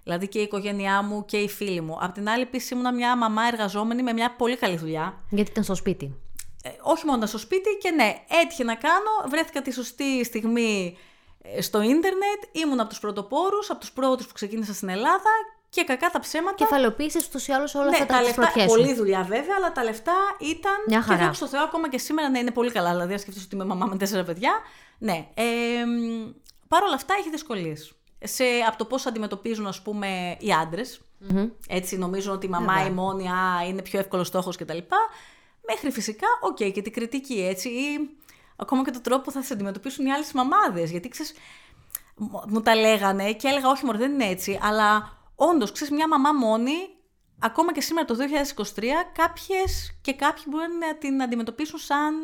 Δηλαδή και η οικογένειά μου και οι φίλοι μου. Απ' την άλλη, επίσης ήμουν μια μαμά εργαζόμενη με μια πολύ καλή δουλειά. Γιατί ήταν στο σπίτι. Ε, όχι μόνο στο σπίτι και ναι, έτυχε να κάνω. Βρέθηκα τη σωστή στιγμή ε, στο ίντερνετ. Ήμουν από τους πρωτοπόρους, από τους πρώτους που ξεκίνησα στην Ελλάδα και κακά τα ψέματα. Κεφαλαιοποίησες ούτως ή άλλως όλα Ναι, αυτά τα τα λεφτά, πρωτιέ πολλή δουλειά βέβαια, αλλά τα λεφτά ήταν. Μια χαρά. Και δόξα τω Θεώ, ακόμα και σήμερα ναι, είναι πολύ καλά. Δηλαδή, αν σκεφτείς ότι είμαι μαμά με τέσσερα παιδιά. Ναι. Ε, Παρ' όλα αυτά έχει δυσκολίες. Από το πώς αντιμετωπίζουν, ας πούμε, οι άντρες. Έτσι, νομίζουν ότι η μαμά η μόνη α, είναι πιο εύκολος στόχος κτλ. Μέχρι φυσικά, οκ, και την κριτική έτσι. Ή ακόμα και τον τρόπο που θα σε αντιμετωπίσουν οι άλλες μαμάδες. Γιατί ξέρεις, μου τα λέγανε και έλεγα, Όχι, μωρέ, δεν είναι έτσι. Αλλά όντως, ξέρεις, μια μαμά μόνη, ακόμα και σήμερα το 2023, κάποιες και κάποιοι μπορεί να την αντιμετωπίσουν σαν.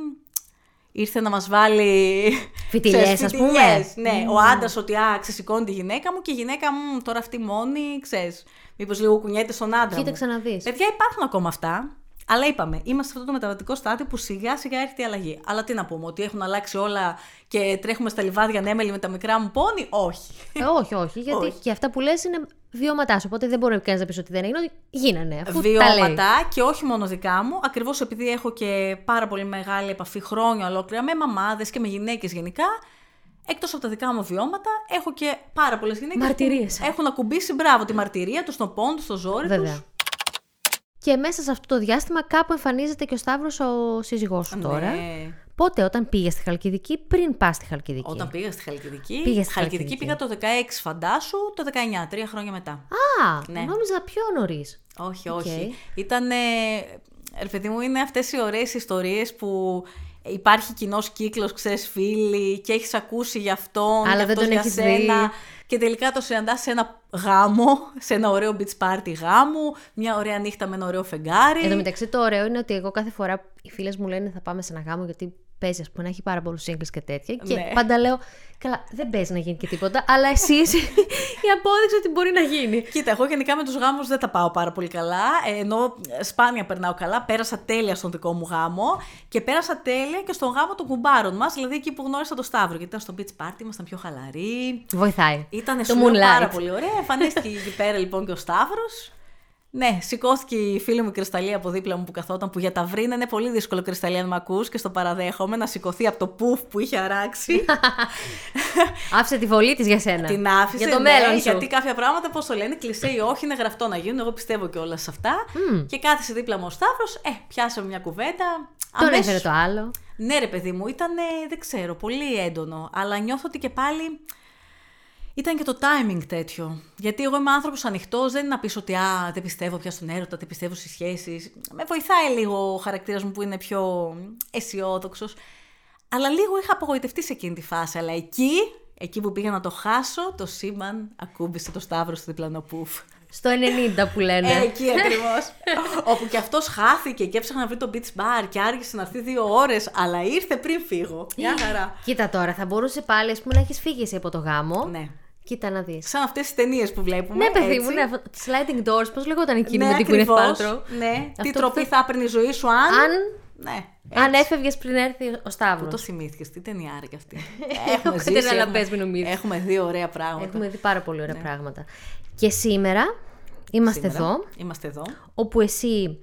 Ήρθε να μας βάλει. Φιτιλιές, ξέρεις, ας πούμε. φιτιλιές. Ναι, ο άντρας ότι α, ξεσηκώνει τη γυναίκα μου και η γυναίκα μου τώρα αυτή μόνη, ξέρεις. Μήπως λίγο κουνιέται στον άντρα. μου. Κοίταξε να δει. Παιδιά, υπάρχουν ακόμα αυτά. Αλλά είπαμε, είμαστε σε αυτό το μεταβατικό στάδιο που σιγά σιγά έρχεται η αλλαγή. Αλλά τι να πούμε, ότι έχουν αλλάξει όλα και τρέχουμε στα λιβάδια ανέμελοι με τα μικρά μου πόνι. Όχι. Ε, όχι, όχι, γιατί Όχι. και αυτά που λες είναι βιώματά σου. Οπότε δεν μπορεί κανεί να πεις ότι δεν είναι, ότι γίνανε. Αφού τα λέει. Βιώματα και όχι μόνο δικά μου, ακριβώς επειδή έχω και πάρα πολύ μεγάλη επαφή χρόνια ολόκληρα με μαμάδες και με γυναίκες γενικά. Εκτός από τα δικά μου βιώματα, έχω και πάρα πολλές γυναίκες. Μαρτυρίες. Έχουν ακουμπήσει μπράβο τη μαρτυρία τους, τον πόνο τους, στο ζόρι τους. Βέβαια. Και μέσα σε αυτό το διάστημα κάπου εμφανίζεται και ο Σταύρος ο σύζυγός σου τώρα. Ναι. Πότε, όταν πήγες στη Χαλκιδική, πριν πας στη Χαλκιδική; Όταν πήγα στη Χαλκιδική. Πήγες στη Χαλκιδική Χαλκιδική. πήγα το 16, φαντάσου, το 19, τρία χρόνια μετά. Α, Ναι. νόμιζα πιο νωρίς. Όχι, Οκ. όχι. Ήταν. Ρε παιδί μου, είναι αυτές οι ωραίες ιστορίες που υπάρχει κοινός κύκλος, ξέρεις φίλοι και έχεις ακούσει για αυτόν Αλλά και δεν αυτός τον για έχεις σένα. δει. Και τελικά το συναντάς σε ένα γάμο, σε ένα ωραίο beach party γάμου, μια ωραία νύχτα με ένα ωραίο φεγγάρι. Εν τω μεταξύ, το ωραίο είναι ότι εγώ κάθε φορά οι φίλες μου λένε θα πάμε σε ένα γάμο γιατί παίζει, ας πούμε, να έχει πάρα πολλούς singles και τέτοια. Και Ναι. πάντα λέω, καλά, δεν παίζει να γίνει και τίποτα, αλλά εσύ είσαι η απόδειξη ότι μπορεί να γίνει. Κοίτα, εγώ γενικά με τους γάμους δεν τα πάω πάρα πολύ καλά. ε, Ενώ σπάνια περνάω καλά. Πέρασα τέλεια στον δικό μου γάμο και πέρασα τέλεια και στον γάμο των κουμπάρων μας. Δηλαδή εκεί που γνώρισα το Σταύρο. Γιατί ήταν στο beach party, ήμασταν πιο χαλαροί. Βοηθάει. Ήταν το σου λέω, moonlight. πάρα πολύ ωραία. Εμφανίστηκε εκεί πέρα λοιπόν και ο Σταύρος. Ναι, σηκώθηκε η φίλη μου η Κρυσταλλία από δίπλα μου που καθόταν, που για τα βρύνα είναι πολύ δύσκολο Κρυσταλλία να με ακούς και στο παραδέχομαι να σηκωθεί από το πουφ που είχε αράξει. Άφησε τη βολή της για σένα. Την άφησε. Για το ναι, μέλλον σου. Γιατί κάποια πράγματα, πώς το λένε, κλεισέ ή όχι, είναι γραφτό να γίνουν. Εγώ πιστεύω και όλα σε αυτά. Και κάθισε δίπλα μου ο Σταύρος. Ε, πιάσαμε μια κουβέντα. Τον Αμέσως- έφερε το άλλο. Ναι, ρε παιδί μου, ήταν, δεν ξέρω, πολύ έντονο. Αλλά νιώθω ότι και πάλι ήταν και το timing τέτοιο. Γιατί εγώ είμαι άνθρωπος ανοιχτός, δεν είναι να πεις ότι α, δεν πιστεύω πια στον έρωτα, δεν πιστεύω στις σχέσεις. Με βοηθάει λίγο ο χαρακτήρας μου που είναι πιο αισιόδοξος. Αλλά λίγο είχα απογοητευτεί σε εκείνη τη φάση. Αλλά εκεί, εκεί που πήγα να το χάσω, το σύμπαν ακούμπησε το σταύρο στο διπλανό πουφ. Στο 90 που λένε. Ε, εκεί ακριβώς. Όπου και αυτός χάθηκε και έψαχνα να βρει το beach bar και άργησε να έρθει δύο ώρες, αλλά ήρθε πριν φύγω. Μια χαρά. Κοίτα τώρα, θα μπορούσε πάλι ας πούμε, να έχεις φύγει εσύ από το γάμο. Ναι. Κοίτα να δεις. Σαν αυτές τις ταινίες που βλέπουμε. Ναι, παιδί έτσι. μου, ναι. αυτό- Sliding doors, πώς λεγόταν εκείνη Ναι, με την Gwyneth ακριβώς. Paltrow; Ναι. Τι Αυτό τροπή που- θα έπαιρνε η ζωή σου αν. Αν, Ναι. αν έφευγες πριν έρθει ο Σταύρος. Πού το θυμήθηκε, τι ταινιάρα κι αυτή. Έχω έχουμε κάτι ζήσει, να έχουμε, πες, μην νομίζεις. έχουμε δει ωραία πράγματα. Έχουμε δει πάρα πολύ ωραία πράγματα. Και σήμερα είμαστε Ναι. Σήμερα εδώ, Είμαστε εδώ. όπου εσύ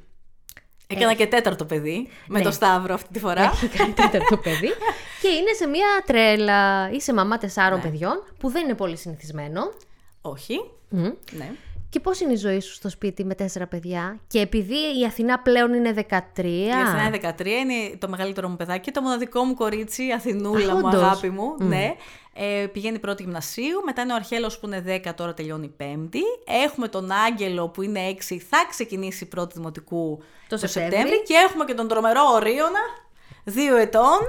Έκανα και τέταρτο παιδί με Ναι. το Σταύρο αυτή τη φορά. έχει κάνει τέταρτο παιδί και είναι σε μια τρέλα, είσαι μαμά τεσσάρων Ναι. παιδιών, που δεν είναι πολύ συνηθισμένο. Όχι. Μμ. Ναι. Και πώς είναι η ζωή σου στο σπίτι με τέσσερα παιδιά; Και επειδή η Αθηνά πλέον είναι 13. Η Αθηνά είναι 13, είναι το μεγαλύτερο μου παιδάκι, το μοναδικό μου κορίτσι, η Αθηνούλα Α, μου, όντως. αγάπη μου. Ναι. Ε, πηγαίνει πρώτη γυμνασίου, μετά είναι ο Αρχέλος που είναι 10, τώρα τελειώνει η πέμπτη. Έχουμε τον Άγγελο που είναι 6, θα ξεκινήσει η πρώτη δημοτικού Το Σεπτέμβρη. Και έχουμε και τον τρομερό Ορίωνα, 2 ετών.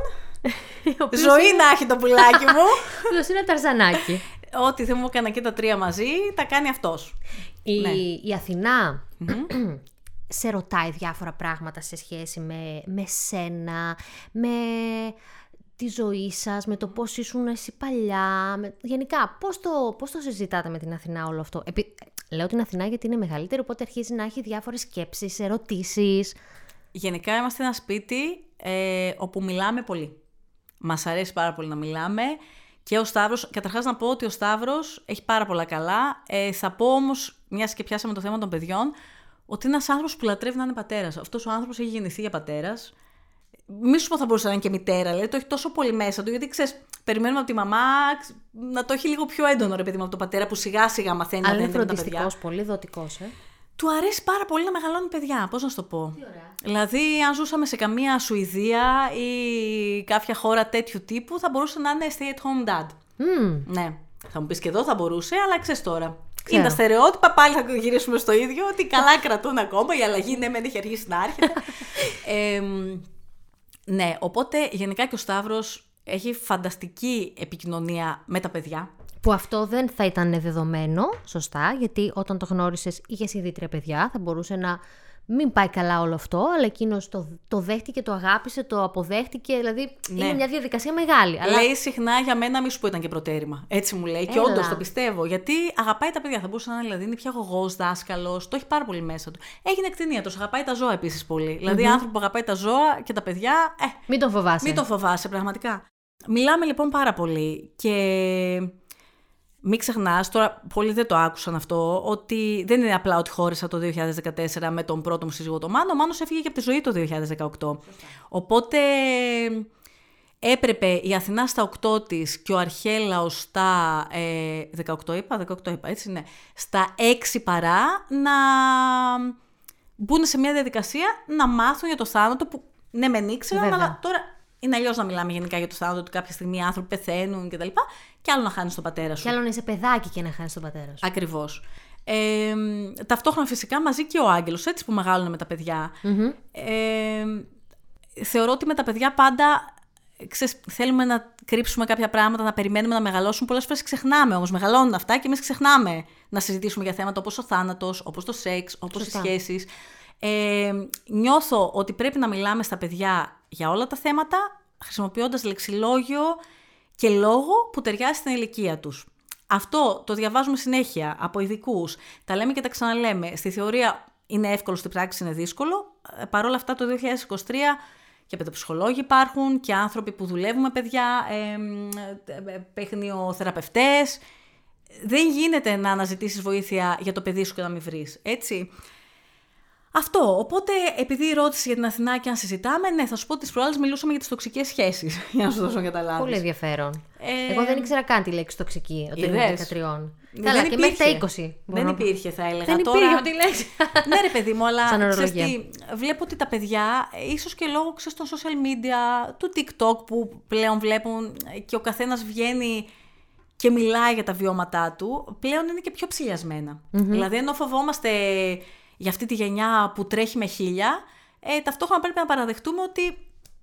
ο οποίος Ζωή να έχει το πουλάκι μου. οποίος είναι ταρζανάκι. Ό,τι δεν μου έκανα και τα τρία μαζί, τα κάνει αυτός. Η, Ναι. η αθηνα σε ρωτάει διάφορα πράγματα σε σχέση με, με σένα, με τη ζωή σας, με το πώς ήσουν εσύ παλιά, με, γενικά πώς το, πώς το συζητάτε με την Αθηνά όλο αυτό; Επί, λέω την Αθηνά γιατί είναι μεγαλύτερη, οπότε αρχίζει να έχει διάφορες σκέψεις, ερωτήσεις. Γενικά είμαστε ένα σπίτι ε, όπου μιλάμε πολύ. Μας αρέσει πάρα πολύ να μιλάμε. Και ο Σταύρος, καταρχάς να πω ότι ο Σταύρος έχει πάρα πολλά καλά. Ε, θα πω όμως, μιας και πιάσαμε το θέμα των παιδιών, ότι είναι ένας άνθρωπος που λατρεύει να είναι πατέρας. Αυτός ο άνθρωπος έχει γεννηθεί για πατέρας. Μη σου πω θα μπορούσε να είναι και μητέρα, δηλαδή το έχει τόσο πολύ μέσα του, γιατί ξέρεις, περιμένουμε από τη μαμά ξ- να το έχει λίγο πιο έντονο ρε παιδί μου από τον πατέρα που σιγά σιγά μαθαίνει να Αλλά είναι δένεται με τα παιδιά. φροντιστικός, πολύ δοτικός, ε. Του αρέσει πάρα πολύ να μεγαλώνει παιδιά. Πώς να σου το πω. Δηλαδή, αν ζούσαμε σε καμία Σουηδία ή κάποια χώρα τέτοιου τύπου, θα μπορούσε να είναι stay at home dad. Μμμ. Ναι. Θα μου πεις και εδώ θα μπορούσε, αλλά ξέρεις τώρα. Ξέρω. Είναι τα στερεότυπα, πάλι θα γυρίσουμε στο ίδιο, ότι καλά κρατούν ακόμα. Η αλλαγή ναι, μεν έχει αρχίσει να έρχεται. Ε, μ, ναι, οπότε γενικά και ο Σταύρος έχει φανταστική επικοινωνία με τα παιδιά. Που αυτό δεν θα ήταν δεδομένο, σωστά, γιατί όταν το γνώρισες είχες ήδη τρία παιδιά, θα μπορούσε να μην πάει καλά όλο αυτό, αλλά εκείνος το, το δέχτηκε, το αγάπησε, το αποδέχτηκε, δηλαδή Ναι. είναι μια διαδικασία μεγάλη. Αλλά Λέει συχνά για μένα, μη σου πω ήταν και προτέρημα. Έτσι μου λέει. Και Έλα. όντως το πιστεύω. Γιατί αγαπάει τα παιδιά. Θα μπορούσε να είναι δηλαδή είναι πια γογός, δάσκαλος. Το έχει πάρα πολύ μέσα του. Έγινε εκτενία. Τους αγαπάει τα ζώα επίσης πολύ. Δηλαδή, άνθρωπο που αγαπάει τα ζώα και τα παιδιά. Ε, μην τον φοβάσαι. μην το φοβάσαι πραγματικά. Μιλάμε λοιπόν πάρα πολύ και μην ξεχνάς, τώρα πολλοί δεν το άκουσαν αυτό, ότι δεν είναι απλά ότι χώρισα το 2014 με τον πρώτο μου σύζυγο το Μάνο. Ο Μάνος έφυγε και από τη ζωή το 2018. Οπότε έπρεπε η Αθηνά στα 8 της και ο Αρχέλαος στα ε, 18 είπα, 18 είπα, έτσι ναι, στα 6 παρά να μπουν σε μια διαδικασία να μάθουν για το θάνατο που ναι μεν ήξεραν, Βέβαια. αλλά τώρα είναι αλλιώς να μιλάμε γενικά για το θάνατο ότι κάποια στιγμή οι άνθρωποι πεθαίνουν κτλ. Και άλλο να χάνεις τον πατέρα σου. Κι άλλο να είσαι παιδάκι και να χάνεις τον πατέρα σου. Ακριβώς. Ε, ταυτόχρονα φυσικά μαζί και ο Άγγελος, έτσι που μεγαλώνουν με τα παιδιά. Ε, θεωρώ ότι με τα παιδιά πάντα ξέρεις, θέλουμε να κρύψουμε κάποια πράγματα, να περιμένουμε να μεγαλώσουν. Πολλές φορές ξεχνάμε όμως. Μεγαλώνουν αυτά και εμείς ξεχνάμε να συζητήσουμε για θέματα όπως ο θάνατος, όπως το σεξ, όπως οι σχέσεις. Ε, νιώθω ότι πρέπει να μιλάμε στα παιδιά για όλα τα θέματα, χρησιμοποιώντας λεξιλόγιο και λόγο που ταιριάζει στην ηλικία τους. Αυτό το διαβάζουμε συνέχεια από ειδικούς. Τα λέμε και τα ξαναλέμε. Στη θεωρία είναι εύκολο, στη πράξη είναι δύσκολο. Ε, Παρ' όλα αυτά το 2023 και παιδοψυχολόγοι υπάρχουν και άνθρωποι που δουλεύουν με παιδιά, ε, παιχνιοθεραπευτές. Δεν γίνεται να αναζητήσεις βοήθεια για το παιδί σου και να μην βρεις, έτσι. Αυτό. Οπότε, επειδή ρώτησε για την Αθηνά και αν συζητάμε, ναι, θα σου πω ότι τις προάλλες μιλούσαμε για τις τοξικές σχέσεις. Για να σου δώσω να καταλάβεις. Πολύ ενδιαφέρον. Ε... Εγώ δεν ήξερα καν τη λέξη τοξική όταν ήμουν 13. Καλά, και μέχρι τα 20. Δεν υπήρχε, θα έλεγα. Δεν Τώρα... υπήρχε τη λέξη. ναι, ρε παιδί μου, αλλά ξέρεις τι, βλέπω ότι τα παιδιά, ίσως και λόγω ξέρεις, των social media, του TikTok που πλέον βλέπουν και ο καθένας βγαίνει και μιλάει για τα βιώματά του, πλέον είναι και πιο ψηλιασμένα. Mm-hmm. Δηλαδή, ενώ φοβόμαστε για αυτή τη γενιά που τρέχει με χίλια, ε, ταυτόχρονα πρέπει να παραδεχτούμε ότι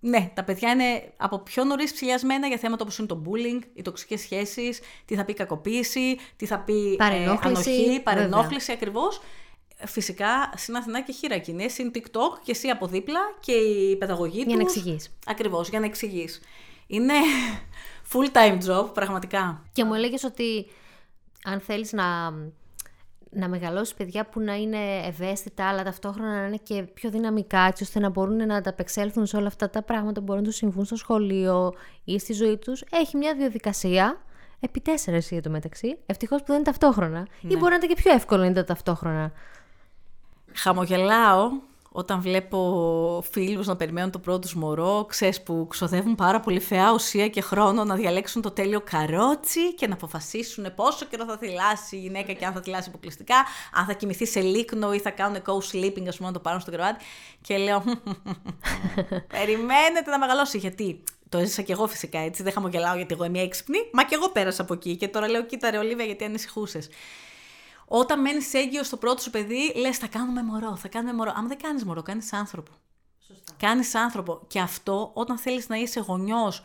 ναι, τα παιδιά είναι από πιο νωρίς ψηλιασμένα για θέματα όπως είναι το bullying, οι τοξικές σχέσεις, τι θα πει κακοποίηση, τι θα πει παρενόχληση, ε, ανοχή, παρενόχληση ακριβώς. Φυσικά στην Αθηνά και χείρα είναι TikTok και εσύ από δίπλα και η παιδαγωγή του. Για να εξηγείς. Ακριβώς, για να εξηγείς. Είναι full time job, πραγματικά. Και μου έλεγες ότι αν θέλεις να να μεγαλώσει παιδιά που να είναι ευαίσθητα, αλλά ταυτόχρονα να είναι και πιο δυναμικά, έτσι ώστε να μπορούν να ανταπεξέλθουν σε όλα αυτά τα πράγματα που μπορούν να τους συμβούν στο σχολείο ή στη ζωή τους. Έχει μια διαδικασία. Επί τέσσερα εσύ το μεταξύ. Ευτυχώς που δεν είναι ταυτόχρονα. Ναι. Ή μπορεί να είναι και πιο εύκολο να είναι ταυτόχρονα. Χαμογελάω όταν βλέπω φίλους να περιμένουν το πρώτο τους μωρό, ξέρεις που ξοδεύουν πάρα πολύ φαιά ουσία και χρόνο να διαλέξουν το τέλειο καρότσι και να αποφασίσουν πόσο καιρό θα θυλάσει η γυναίκα και αν θα θυλάσει αποκλειστικά, αν θα κοιμηθεί σε λίκνο ή θα κάνουν co-sleeping, ας πούμε, να το πάρουν στο κρεβάτι. Και λέω, περιμένετε να μεγαλώσει, γιατί το έζησα και εγώ φυσικά έτσι, δεν χαμογελάω γιατί εγώ είμαι έξυπνη, μα και εγώ πέρασα από εκεί και τώρα λέω, κοίτα ρε Ολίβια γιατί ανησυχούσες. Όταν μένεις έγκυος στο πρώτο σου παιδί, λες: Θα κάνουμε μωρό, θα κάνουμε μωρό. Αν δεν κάνεις μωρό, κάνεις άνθρωπο. Κάνεις άνθρωπο. Και αυτό, όταν θέλεις να είσαι γονιός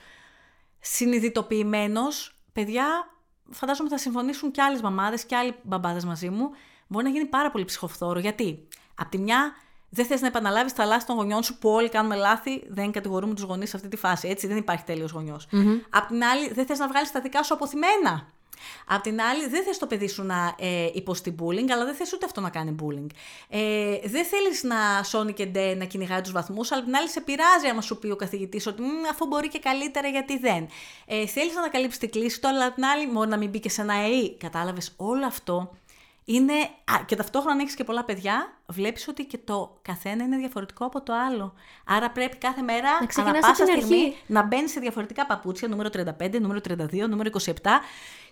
συνειδητοποιημένος, παιδιά, φαντάζομαι θα συμφωνήσουν και άλλες μαμάδες και άλλοι μπαμπάδες μαζί μου, μπορεί να γίνει πάρα πολύ ψυχοφθόρο. Γιατί, απ' τη μια, δεν θες να επαναλάβεις τα λάθη των γονιών σου που όλοι κάνουμε λάθη, δεν κατηγορούμε τους γονείς σε αυτή τη φάση. Έτσι, δεν υπάρχει τέλειος γονιός. Mm-hmm. Απ' την άλλη, δεν θες να βγάλεις τα δικά σου αποθυμένα. Απ' την άλλη, δεν θες το παιδί σου να ε, υποστεί bullying, αλλά δεν θες ούτε αυτό να κάνει bullying. Ε, δεν θέλεις να σώνει και ντε, να κυνηγάει τους βαθμούς, αλλά απ' την άλλη σε πειράζει άμα σου πει ο καθηγητής ότι αφού μπορεί και καλύτερα γιατί δεν. Ε, θέλεις να ανακαλύψεις την κλίση του, αλλά απ' την άλλη μπορεί να μην μπει και σε ένα ΕΕ. Κατάλαβες, όλο αυτό είναι. Α, και ταυτόχρονα, αν έχεις και πολλά παιδιά, βλέπεις ότι και το καθένα είναι διαφορετικό από το άλλο. Άρα πρέπει κάθε μέρα, να ανά πάσα στιγμή, να μπαίνεις σε διαφορετικά παπούτσια, νούμερο 35, νούμερο 32, νούμερο 27,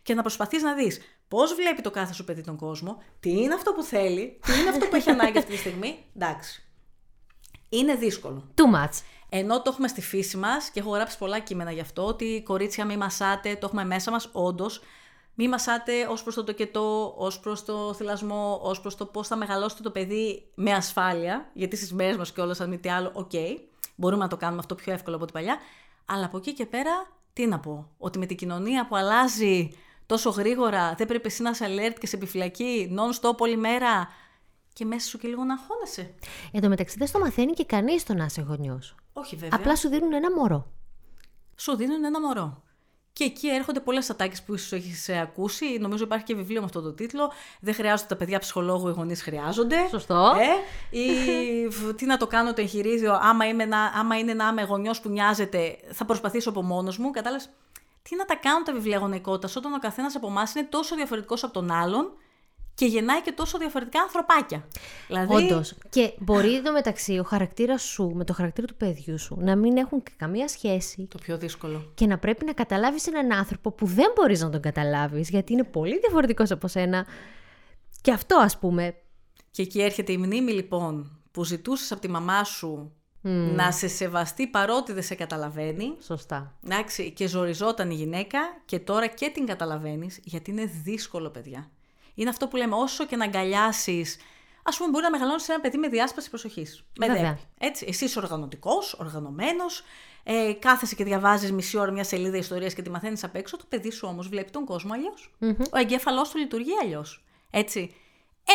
και να προσπαθείς να δεις πώς βλέπει το κάθε σου παιδί τον κόσμο, τι είναι αυτό που θέλει, τι είναι αυτό που έχει ανάγκη αυτή τη στιγμή. Εντάξει. Είναι δύσκολο. Too much. Ενώ το έχουμε στη φύση μας και έχω γράψει πολλά κείμενα γι' αυτό, ότι κορίτσια μη μασάτε, το έχουμε μέσα μας, όντως. Μη μασάτε ως προς το τοκετό, ως προς το θυλασμό, ως προς το πώς θα μεγαλώσετε το παιδί με ασφάλεια. Γιατί στις μέρες μας κιόλας, αν μη τι άλλο, OK. Okay, μπορούμε να το κάνουμε αυτό πιο εύκολο από τα παλιά. Αλλά από εκεί και πέρα, τι να πω. Ότι με την κοινωνία που αλλάζει τόσο γρήγορα, δεν πρέπει εσύ να είσαι alert και σε επιφυλακή non-stop όλη μέρα και μέσα σου και λίγο να αγχώνεσαι. Εν τω μεταξύ δεν στο μαθαίνει και κανείς το να είσαι γονιός. Όχι βέβαια. Απλά σου δίνουν ένα μωρό. Σου δίνουν ένα μωρό. Και εκεί έρχονται πολλές ατάκες που ίσως έχεις ακούσει. Νομίζω υπάρχει και βιβλίο με αυτό το τίτλο. Δεν χρειάζονται τα παιδιά ψυχολόγου, οι γονείς χρειάζονται. Σωστό. Ε, ή τι να το κάνω το εγχειρίδιο, άμα, άμα είναι να είμαι γονιός που νοιάζεται, θα προσπαθήσω από μόνος μου. Κατάλαβες; Τι να τα κάνουν τα βιβλία γονεϊκότητα όταν ο καθένας από εμάς είναι τόσο διαφορετικός από τον άλλον και γεννάει και τόσο διαφορετικά ανθρωπάκια. Δηλαδή... Όντως. Και μπορεί εδώ μεταξύ ο χαρακτήρας σου με το χαρακτήρα του παιδιού σου να μην έχουν καμία σχέση. Το πιο δύσκολο. Και να πρέπει να καταλάβεις έναν άνθρωπο που δεν μπορείς να τον καταλάβεις γιατί είναι πολύ διαφορετικός από σένα. Και αυτό ας πούμε. Και εκεί έρχεται η μνήμη λοιπόν που ζητούσες από τη μαμά σου να σε σεβαστεί παρότι δεν σε καταλαβαίνει. Σωστά. Εντάξει, και ζοριζόταν η γυναίκα και τώρα και την καταλαβαίνεις γιατί είναι δύσκολο, παιδιά. Είναι αυτό που λέμε, όσο και να αγκαλιάσεις Α πούμε, μπορεί να μεγαλώσει ένα παιδί με διάσπαση προσοχής. Με Βέβαια. ΔΕΠ. Έτσι. Εσύ είσαι οργανωτικός, οργανωμένος, ε, κάθεσαι και διαβάζεις μισή ώρα μια σελίδα ιστορίας και τη μαθαίνεις απ' έξω. Το παιδί σου όμως βλέπει τον κόσμο αλλιώς. Ο εγκέφαλός του λειτουργεί αλλιώς. Έτσι.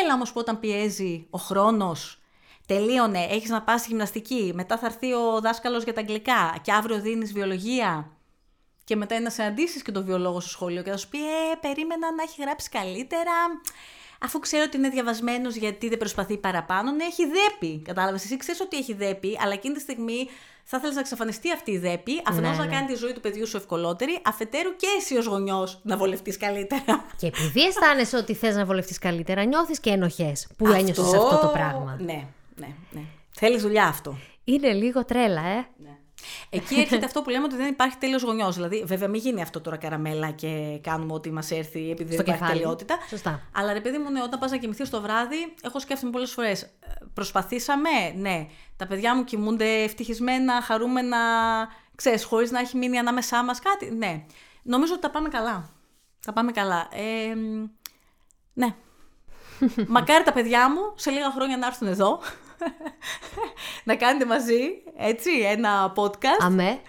Έλα όμως που όταν πιέζει ο χρόνος, τελείωνε, έχεις να πας στη γυμναστική, μετά θα έρθει ο δάσκαλος για τα αγγλικά και αύριο δίνεις βιολογία. Και μετά είναι να συναντήσει και τον βιολόγο στο σχολείο και θα σου πει: Ε, περίμενα να έχει γράψει καλύτερα. Αφού ξέρω ότι είναι διαβασμένος γιατί δεν προσπαθεί παραπάνω, ναι, έχει δέπη. Κατάλαβες. Εσύ ξέρεις ότι έχει δέπη, αλλά εκείνη τη στιγμή θα ήθελε να εξαφανιστεί αυτή η δέπη, αφενός Ναι, να ναι. κάνει τη ζωή του παιδιού σου ευκολότερη, αφετέρου και εσύ ως γονιός να βολευτείς καλύτερα. Και επειδή αισθάνεσαι ότι θες να βολευτείς καλύτερα, νιώθεις και ενοχές που ένιωσες αυτό το πράγμα. Ναι, ναι, ναι. Θέλεις δουλειά αυτό. Είναι λίγο τρέλα, ε. Ναι. Εκεί έρχεται αυτό που λέμε ότι δεν υπάρχει τέλειος γονιός. Δηλαδή, βέβαια, μην γίνει αυτό τώρα καραμέλα και κάνουμε ό,τι μας έρθει επειδή δεν Στο υπάρχει κεφάλι. τελειότητα. Σωστά. Αλλά ρε παιδί μου, ναι, όταν πας να κοιμηθείς το βράδυ, έχω σκέφτομαι πολλές φορές. Προσπαθήσαμε, ναι. Τα παιδιά μου κοιμούνται ευτυχισμένα, χαρούμενα, ξέρεις, χωρίς να έχει μείνει ανάμεσά μας κάτι; Ναι. Νομίζω ότι τα πάμε καλά. Τα πάμε καλά. Ε, μ, ναι. Μακάρι τα παιδιά μου σε λίγα χρόνια να έρθουν εδώ. Να κάνετε μαζί, έτσι, ένα podcast. Αμέ.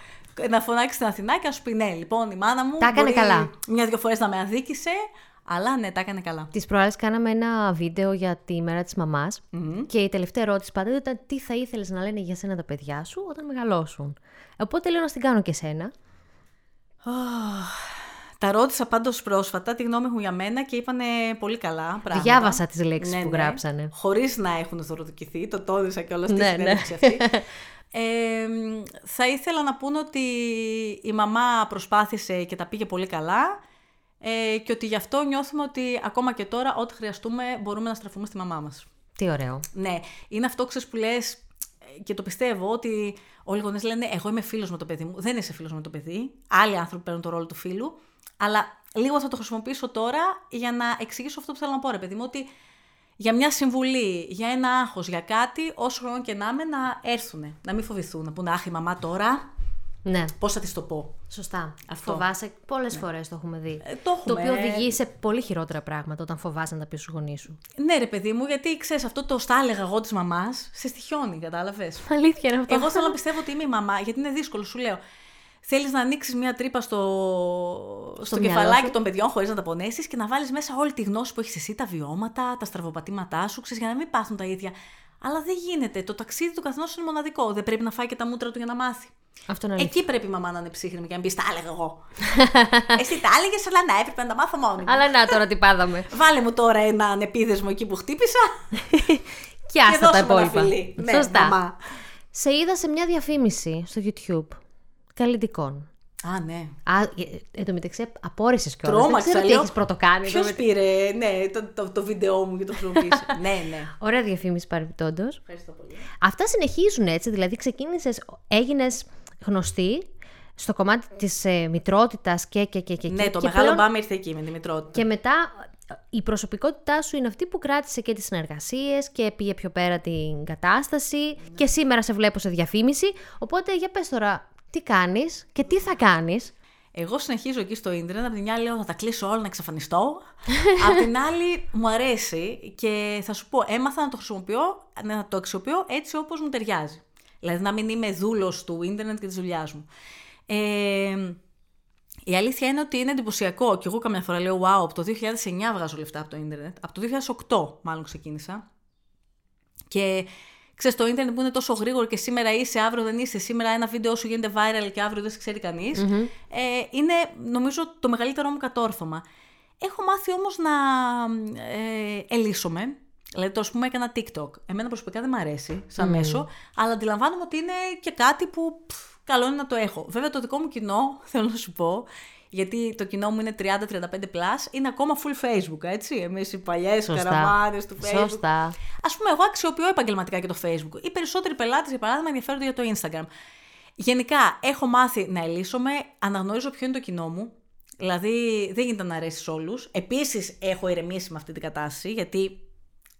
Να φωνάξει στην Αθηνά και να σου πει ναι, λοιπόν, η μάνα μου. Τα έκανε μπορεί καλά. Μια-δυο φορές να με αδίκησε, αλλά ναι, τα έκανε καλά. Τις προάλλες κάναμε ένα βίντεο για τη μέρα της μαμα και η τελευταία ερώτηση πάντα ήταν τι θα ήθελες να λένε για σένα τα παιδιά σου όταν μεγαλώσουν; Οπότε λέω να στην κάνω και σένα. Τα ρώτησα πάντως πρόσφατα τη γνώμη μου για μένα και είπανε πολύ καλά πράγματα. Διάβασα τις λέξεις που γράψανε. Χωρίς να έχουν δωροδοκηθεί, το τόνισα και όλα στη Ναι, συνέντευξη αυτή. Ε, θα ήθελα να πούνε ότι η μαμά προσπάθησε και τα πήγε πολύ καλά ε, και ότι γι' αυτό νιώθουμε ότι ακόμα και τώρα ό,τι χρειαστούμε μπορούμε να στραφούμε στη μαμά μας. Τι ωραίο. Ναι, είναι αυτό ξέρεις, που λες ε, και το πιστεύω ότι όλοι οι γονείς λένε εγώ είμαι φίλος με το παιδί μου. Δεν είσαι φίλος με το παιδί. Άλλοι άνθρωποι παίρνουν το ρόλο του φίλου. Αλλά λίγο θα το χρησιμοποιήσω τώρα για να εξηγήσω αυτό που θέλω να πω ρε παιδί μου. Ότι για μια συμβουλή, για ένα άγχος, για κάτι, όσο χρόνο και να είναι, να έρθουν. Να μην φοβηθούν. Να πούνε αχ η μαμά τώρα, Ναι. πώς θα της το πω; Σωστά. Αυτό. Φοβάσαι. Πολλές φορές το έχουμε δει. Ε, το Το έχουμε. οποίο οδηγεί σε πολύ χειρότερα πράγματα όταν φοβάσαι να τα πεις στους γονείς σου. Ναι ρε παιδί μου, γιατί ξέρεις αυτό το στα έλεγα εγώ της μαμάς, σε στοιχιώνει, κατάλαβες. Αλήθεια είναι αυτό. Εγώ θέλω να πιστεύω ότι είμαι η μαμά, γιατί είναι δύσκολο, σου λέω. Θέλεις να ανοίξεις μια τρύπα στο, στο, μυαλό κεφαλάκι σου. των παιδιών χωρίς να τα πονέσεις και να βάλεις μέσα όλη τη γνώση που έχεις εσύ, τα βιώματα, τα στραβοπατήματά σου, ξέρεις, για να μην πάθουν τα ίδια. Αλλά δεν γίνεται. Το ταξίδι του καθενός είναι μοναδικό. Δεν πρέπει να φάει και τα μούτρα του για να μάθει. Αυτό είναι αλήθεια. Εκεί πρέπει η μαμά να είναι ψύχρεμη και να πει: Τα έλεγα εγώ. Εσύ τα έλεγες, αλλά να έπρεπε να τα μάθω μόνη μου. Αλλά να τώρα τι πάδαμε. Βάλε μου τώρα έναν επίδεσμο εκεί που χτύπησα. Και άστα τα δώσε μου ένα υπόλοιπα. φιλί. Ναι, Σωστά. μαμά. Σε είδα σε μια διαφήμιση στο YouTube καλλιτικών. Α, ναι. Α, ε, εν τω μεταξύ, απόρρισες κιόλας. Δεν Τρόμαξα. ξέρω τι λέω, έχεις πρωτοκάνει. Ποιος εδώ με- πήρε ναι, το, το, το βίντεό μου και το χρησιμοποίησε. ναι, ναι. Ωραία διαφήμιση παρεμπιπτόντως. Ευχαριστώ πολύ. Αυτά συνεχίζουν έτσι. Δηλαδή, ξεκίνησες, έγινες γνωστή στο κομμάτι της ε, μητρότητας και, και, και, και. Ναι, και, το και μεγάλο πλέον- μπάμ ήρθε εκεί με τη μητρότητα. Και μετά ε, η προσωπικότητά σου είναι αυτή που κράτησε και τις συνεργασίες και πήγε πιο πέρα την κατάσταση και σήμερα σε βλέπω σε διαφήμιση. Οπότε για πες τώρα τι κάνεις και τι θα κάνεις; Εγώ συνεχίζω εκεί στο ίντερνετ. Από τη μια λέω θα τα κλείσω όλα να εξαφανιστώ. από την άλλη μου αρέσει και θα σου πω, έμαθα να το χρησιμοποιώ, να το αξιοποιώ έτσι όπως μου ταιριάζει. Δηλαδή να μην είμαι δούλος του ίντερνετ και της δουλειάς μου. Ε, η αλήθεια είναι ότι είναι εντυπωσιακό και εγώ καμιά φορά λέω wow, από το 2009 βγάζω λεφτά από το ίντερνετ. Από το 2008 μάλλον ξεκίνησα. Και ξέρεις το ίντερνετ που είναι τόσο γρήγορο και σήμερα είσαι, αύριο δεν είσαι, σήμερα ένα βίντεο σου γίνεται viral και αύριο δεν σε ξέρει κανείς, ε, είναι νομίζω το μεγαλύτερό μου κατόρθωμα. Έχω μάθει όμως να ε, ελίσσομαι. Δηλαδή, τώρα, ας πούμε, έκανα TikTok. Εμένα προσωπικά δεν μου αρέσει σαν μέσο, αλλά αντιλαμβάνομαι ότι είναι και κάτι που πφ, καλό είναι να το έχω. Βέβαια, το δικό μου κοινό, θέλω να σου πω, γιατί το κοινό μου είναι 30-35 plus, είναι ακόμα full Facebook, έτσι. Εμείς οι παλιές Σωστά. καραμάδες του Facebook. Σωστά. Α πούμε, εγώ αξιοποιώ επαγγελματικά και το Facebook. Οι περισσότεροι πελάτες, για παράδειγμα, ενδιαφέρονται για το Instagram. Γενικά, έχω μάθει να ελύσομαι, αναγνωρίζω ποιο είναι το κοινό μου. Δηλαδή, δεν γίνεται να αρέσεις όλους. Επίσης, έχω ηρεμήσει με αυτή την κατάσταση, γιατί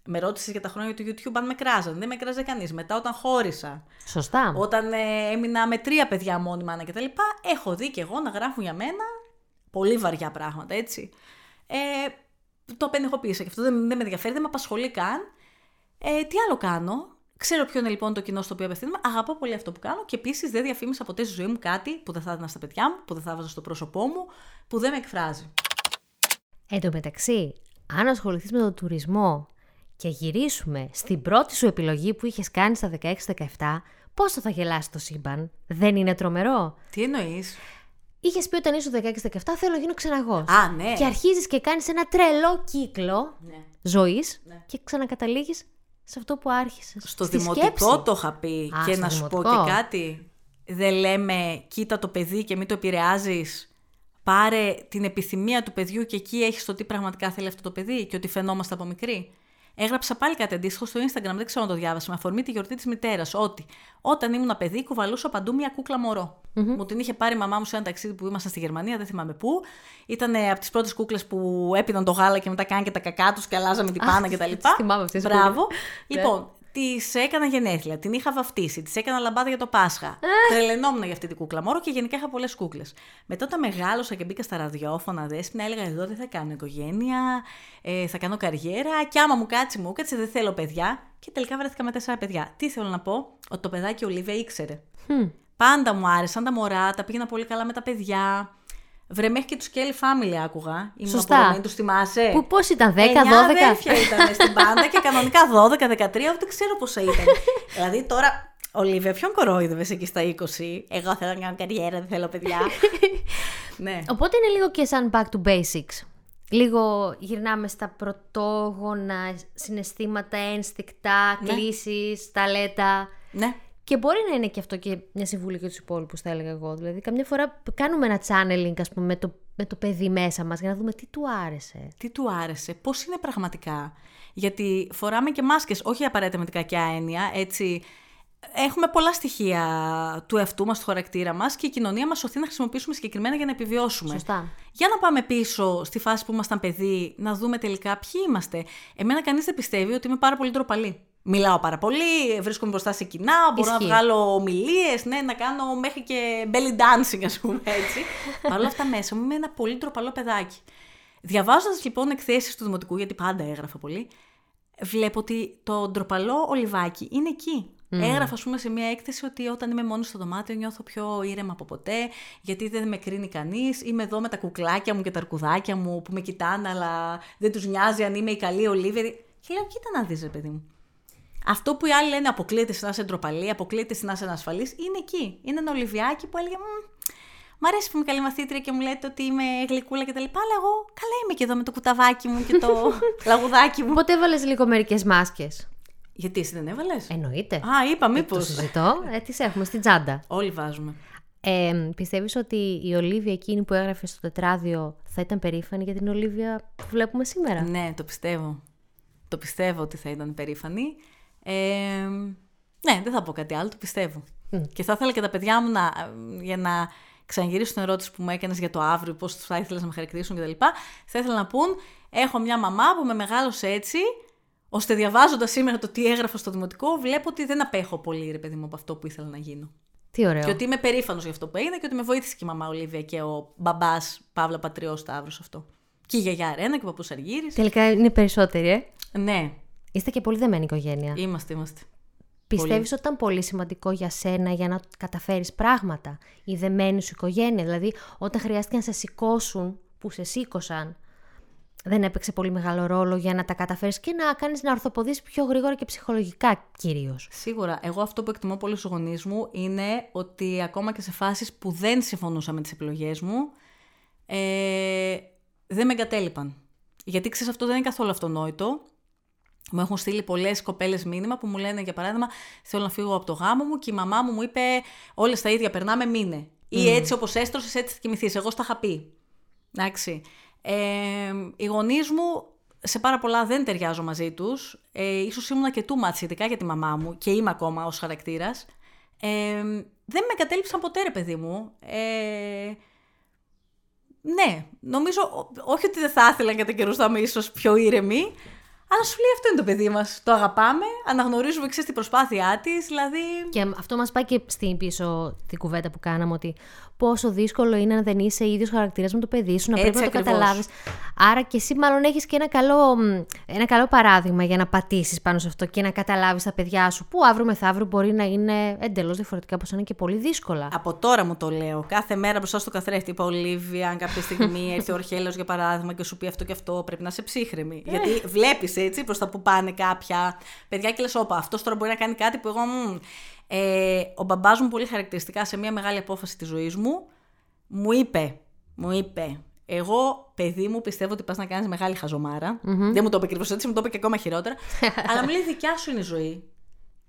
με ρώτησες για τα χρόνια του YouTube αν με κράζαν. Δεν με κράζε κανείς. Μετά, όταν χώρισα, Σωστά. όταν ε, έμεινα με τρία παιδιά μόνη μάνα κτλ., έχω δει και εγώ να γράφουν για μένα πολύ βαριά πράγματα, έτσι. Ε, το απενεχοποίησα και αυτό δεν, δεν με ενδιαφέρει, δεν με απασχολεί καν. Ε, τι άλλο κάνω; Ξέρω ποιο είναι λοιπόν το κοινό στο οποίο απευθύνομαι. Αγαπώ πολύ αυτό που κάνω και επίσης δεν διαφήμισα ποτέ στη ζωή μου κάτι που δεν θα έδινα στα παιδιά μου, που δεν θα έβαζα στο πρόσωπό μου, που δεν με εκφράζει. Εν τω μεταξύ, αν ασχοληθείς με τον τουρισμό και γυρίσουμε στην πρώτη σου επιλογή που είχες κάνει στα 16-17, πόσο θα γελάσει το σύμπαν; Δεν είναι τρομερό; Τι εννοείς; Είχες πει όταν ήσουν 16-17 θέλω να γίνω ξεναγός. Α, ναι. Και αρχίζεις και κάνεις ένα τρελό κύκλο Ναι. ζωής Ναι. και ξανακαταλήγεις σε αυτό που άρχισες. Στο δημοτικό το είχα πει. Α, και στο να σου πω δημοτικό. και κάτι. Δεν λέμε κοίτα το παιδί και μην το επηρεάζεις. Πάρε την επιθυμία του παιδιού και εκεί έχεις το τι πραγματικά θέλει αυτό το παιδί και ότι φαινόμαστε από μικροί. Έγραψα πάλι κάτι αντίστοιχο στο Instagram, δεν ξέρω αν το διάβασα, με αφορμή τη γιορτή της μητέρας. Ότι όταν ήμουν παιδί, κουβαλούσα παντού μια κούκλα μωρό. Μου την είχε πάρει η μαμά μου σε ένα ταξίδι που ήμασταν στη Γερμανία, δεν θυμάμαι πού. Ήταν από τις πρώτες κούκλες που έπιναν το γάλα και μετά κάναν και τα κακά τους και αλλάζαμε την πάνα κτλ. τις θυμάμαι αυτές τις Μπράβο. κούκλες. Λοιπόν, της έκανα γενέθλια, την είχα βαφτίσει, της έκανα λαμπάδα για το Πάσχα. Τρελαινόμουν για αυτή την κούκλα μόρο και γενικά είχα πολλές κούκλες. Μετά όταν μεγάλωσα και μπήκα στα ραδιόφωνα, δέσπινα, έλεγα εδώ δεν θα κάνω οικογένεια, ε, θα κάνω καριέρα. Και άμα μου κάτσει, μου κάτσε, δεν θέλω παιδιά. Και τελικά βρέθηκα με τέσσερα παιδιά. Τι θέλω να πω, ότι το παιδάκι Ολίβια ήξερε. Χμ. Πάντα μου άρεσαν τα μωρά, τα πήγαινα πολύ καλά με τα παιδιά. Βρε, μέχρι και του Kelly Family άκουγα. Ήμουν Σωστά. απορρομένη, τους θυμάσαι; Που πώς ήταν, 10, 12. Εννιά αδέρφια ήταν στην πάντα και κανονικά 12, 13, ούτε ξέρω πόσα ήταν. δηλαδή τώρα, Ολίβια, ποιον κορόιδευες εκεί στα 20. Εγώ θέλω να κάνω καριέρα, δεν θέλω παιδιά. ναι. Οπότε είναι λίγο και σαν back to basics. Λίγο γυρνάμε στα πρωτόγωνα συναισθήματα, ένστικτα, Ναι. κλήσεις, ταλέτα. ναι. Και μπορεί να είναι και αυτό και μια συμβουλή για τους υπόλοιπους, θα έλεγα εγώ. Δηλαδή, καμιά φορά κάνουμε ένα channeling, ας πούμε, με το, με το παιδί μέσα μας για να δούμε τι του άρεσε. Τι του άρεσε, πώς είναι πραγματικά. Γιατί φοράμε και μάσκες, όχι απαραίτητα με την κακιά έννοια, έτσι... Έχουμε πολλά στοιχεία του εαυτού μας, του χαρακτήρα μας και η κοινωνία μας σωθεί να χρησιμοποιήσουμε συγκεκριμένα για να επιβιώσουμε. Σωστά. Για να πάμε πίσω στη φάση που ήμασταν παιδί, να δούμε τελικά ποιοι είμαστε. Εμένα κανείς δεν πιστεύει ότι είμαι πάρα πολύ ντροπαλή. Μιλάω πάρα πολύ, βρίσκομαι μπροστά σε κοινά, μπορώ Ισχύει. να βγάλω ομιλίες, ναι, να κάνω μέχρι και belly dancing, ας πούμε έτσι. Παρ' όλα αυτά μέσα μου είμαι ένα πολύ ντροπαλό παιδάκι. Διαβάζοντας λοιπόν εκθέσεις του Δημοτικού, γιατί πάντα έγραφα πολύ, βλέπω ότι το ντροπαλό ολιβάκι είναι εκεί. Έγραφα, ας πούμε, σε μια έκθεση ότι όταν είμαι μόνη στο δωμάτιο νιώθω πιο ήρεμα από ποτέ, γιατί δεν με κρίνει κανείς. Είμαι εδώ με τα κουκλάκια μου και τα αρκουδάκια μου που με κοιτάνε, αλλά δεν τους νοιάζει αν είμαι η καλή Ολίβια. Και λέω, κοίτα να δεις, ρε παιδί μου. Αυτό που οι άλλοι λένε αποκλείεται να είσαι ντροπαλή, αποκλείεται να είσαι ανασφαλής, είναι εκεί. Είναι ένα Ολιβιάκι που έλεγε «Μμ, Μ' αρέσει που είμαι καλή μαθήτρια και μου λέτε ότι είμαι γλυκούλα κτλ. Αλλά εγώ καλά είμαι και εδώ με το κουταβάκι μου και το λαγουδάκι μου. Οπότε έβαλες λίγο μερικές μάσκες; Γιατί εσύ δεν έβαλες; Εννοείται. Α, είπα, μήπω. Το συζητώ. Ε, τις έχουμε στην τσάντα. Όλοι βάζουμε. Ε, Πιστεύεις ότι η Ολίβια εκείνη που έγραφε στο τετράδιο θα ήταν περήφανη για την Ολίβια που βλέπουμε σήμερα; Ναι, το πιστεύω. Το πιστεύω ότι θα ήταν περήφανη. Ε, ναι, δεν θα πω κάτι άλλο, το πιστεύω. Και θα ήθελα και τα παιδιά μου να, για να ξαναγυρίσουν την ερώτηση που μου έκανες για το αύριο, πώς θα ήθελες να με χαρακτηρίσουν κτλ. Θα ήθελα να πούν: Έχω μια μαμά που με μεγάλωσε έτσι, ώστε διαβάζοντας σήμερα το τι έγραφα στο δημοτικό, βλέπω ότι δεν απέχω πολύ, ρε παιδί μου, από αυτό που ήθελα να γίνω. Τι ωραίο. Και ότι είμαι περήφανος για αυτό που έγινα και ότι με βοήθησε και η μαμά Ολίβια και ο μπαμπάς Παύλα Πατριό Σταύρο αυτό. Και η γιαγιά Ρένα και ο παππούς Αργύρης. Τελικά είναι περισσότεροι, ε. Ναι, Είστε και πολύ δεμένη οικογένεια. είμαστε, είμαστε. Πιστεύεις ότι ήταν πολύ σημαντικό για σένα για να καταφέρεις πράγματα, η δεμένη σου οικογένεια; Δηλαδή, όταν χρειάστηκε να σε σηκώσουν, που σε σήκωσαν, δεν έπαιξε πολύ μεγάλο ρόλο για να τα καταφέρεις και να κάνεις να ορθοποδείς πιο γρήγορα και ψυχολογικά κυρίως; Σίγουρα. Εγώ αυτό που εκτιμώ πολύ στους γονείς μου είναι ότι ακόμα και σε φάσεις που δεν συμφωνούσα με τις επιλογές μου, ε, δεν με εγκατέλειπαν. Γιατί ξέρεις αυτό δεν είναι καθόλου αυτονόητο. Μου έχουν στείλει πολλές κοπέλες μήνυμα που μου λένε, για παράδειγμα, θέλω να φύγω από το γάμο μου και η μαμά μου μου είπε: Όλες τα ίδια περνάμε, μήνε. Ή έτσι όπως έστρωσες, έτσι θα κοιμηθείς. Εγώ στα είχα πει. Εντάξει. Ε, οι γονείς μου σε πάρα πολλά δεν ταιριάζω μαζί τους. Ε, ίσως ήμουνα και too much ειδικά για τη μαμά μου και είμαι ακόμα ως χαρακτήρας. Ε, δεν με εγκατέλειψαν ποτέ, ρε παιδί μου. Ε, ναι, νομίζω ό- όχι ότι δεν θα ήθελα κατά καιρού να είμαι ίσως πιο ήρεμη, Αλλά σου λέει αυτό είναι το παιδί μας. Το αγαπάμε, αναγνωρίζουμε ξέρεις την προσπάθειά της, δηλαδή. Και αυτό μας πάει και στην πίσω την κουβέντα που κάναμε, ότι πόσο δύσκολο είναι να δεν είσαι ίδιος χαρακτήρας με το παιδί σου, να Έτσι πρέπει να το ακριβώς. καταλάβεις. Άρα και εσύ, μάλλον έχεις και ένα καλό, μ, ένα καλό παράδειγμα για να πατήσεις πάνω σε αυτό και να καταλάβεις τα παιδιά σου, που αύριο μεθαύριο μπορεί να είναι εντελώς διαφορετικά, όπω είναι και πολύ δύσκολα. Από τώρα μου το λέω. Κάθε μέρα μπροστά στο καθρέφτη είπα Ολίβια, αν κάποια στιγμή έρθει ο Ορχέλο για παράδειγμα και σου πει αυτό και αυτό, πρέπει να είσαι ψύχρεμη. Γιατί βλέπεις έτσι προς τα που πάνε κάποια παιδιά και λες: Όπα, αυτός τώρα μπορεί να κάνει κάτι που εγώ. μ, Ε, ο μπαμπάς μου πολύ χαρακτηριστικά σε μια μεγάλη απόφαση της ζωής μου μου είπε, μου είπε, εγώ, παιδί μου, πιστεύω ότι πας να κάνεις μεγάλη χαζομάρα. Δεν μου το είπε ακριβώς έτσι, μου το είπε και ακόμα χειρότερα. αλλά μου λέει: Δικιά σου είναι η ζωή.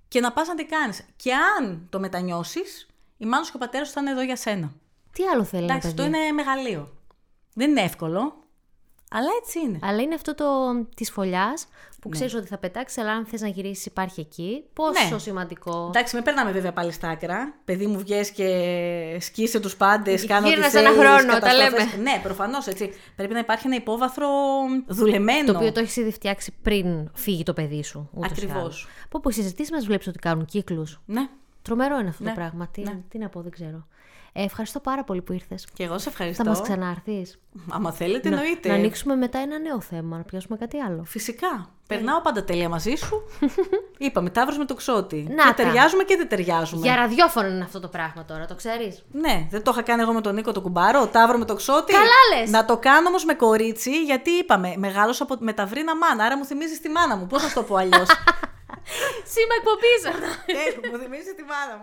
Και να πας να την κάνεις. Και αν το μετανιώσεις, η μάνα σου και ο πατέρας σου θα είναι εδώ για σένα. Τι άλλο θέλει Εντάξει, ένα το παιδί. είναι μεγαλείο. Δεν είναι εύκολο, αλλά έτσι είναι. Αλλά είναι αυτό το της φωλιάς Ναι. που ξέρεις ότι θα πετάξεις, αλλά αν θες να γυρίσεις, υπάρχει εκεί. Πόσο Ναι. σημαντικό. Εντάξει, με περνάμε βέβαια πάλι στα άκρα. Παιδί μου, βγες και σκίσε τους πάντες, κάνω Γύρνας ό,τι σε ένα θέλεις, χρόνο, τα καταστροφές. λέμε. Ναι, προφανώς έτσι. Πρέπει να υπάρχει ένα υπόβαθρο δουλεμένο. Το οποίο το έχεις ήδη φτιάξει πριν φύγει το παιδί σου. ούτως ή Ακριβώς. άλλως. Πω πω οι συζητήσεις μας βλέπεις ότι κάνουν κύκλους. Ναι. Τρομερό είναι αυτό Ναι, το πράγμα. Τι, ναι. τι να πω, δεν ξέρω. Ε, ευχαριστώ πάρα πολύ που ήρθες. Και εγώ σε ευχαριστώ. Θα μας ξανάρθεις. Άμα θέλετε, Να, εννοείται. να ανοίξουμε μετά ένα νέο θέμα, να πιάσουμε κάτι άλλο. Φυσικά. Περνάω πάντα τέλεια μαζί σου. Είπαμε, ταύρος με το ξότι. Να και τα. ταιριάζουμε και δεν ταιριάζουμε. Για ραδιόφωνο είναι αυτό το πράγμα τώρα, το ξέρεις; Ναι, δεν το είχα κάνει εγώ με τον Νίκο το κουμπάρο, ταύρο με το ξότι. Καλά λες. Να το κάνω όμως με κορίτσι, γιατί είπαμε, μεγάλος από με τα βρίνα μάνα, άρα μου θυμίζεις τη μάνα μου. Πώς να σου το πω αλλιώς; Σήμα εκπομπής Ναι, μου θυμίζεις τη μάνα μου.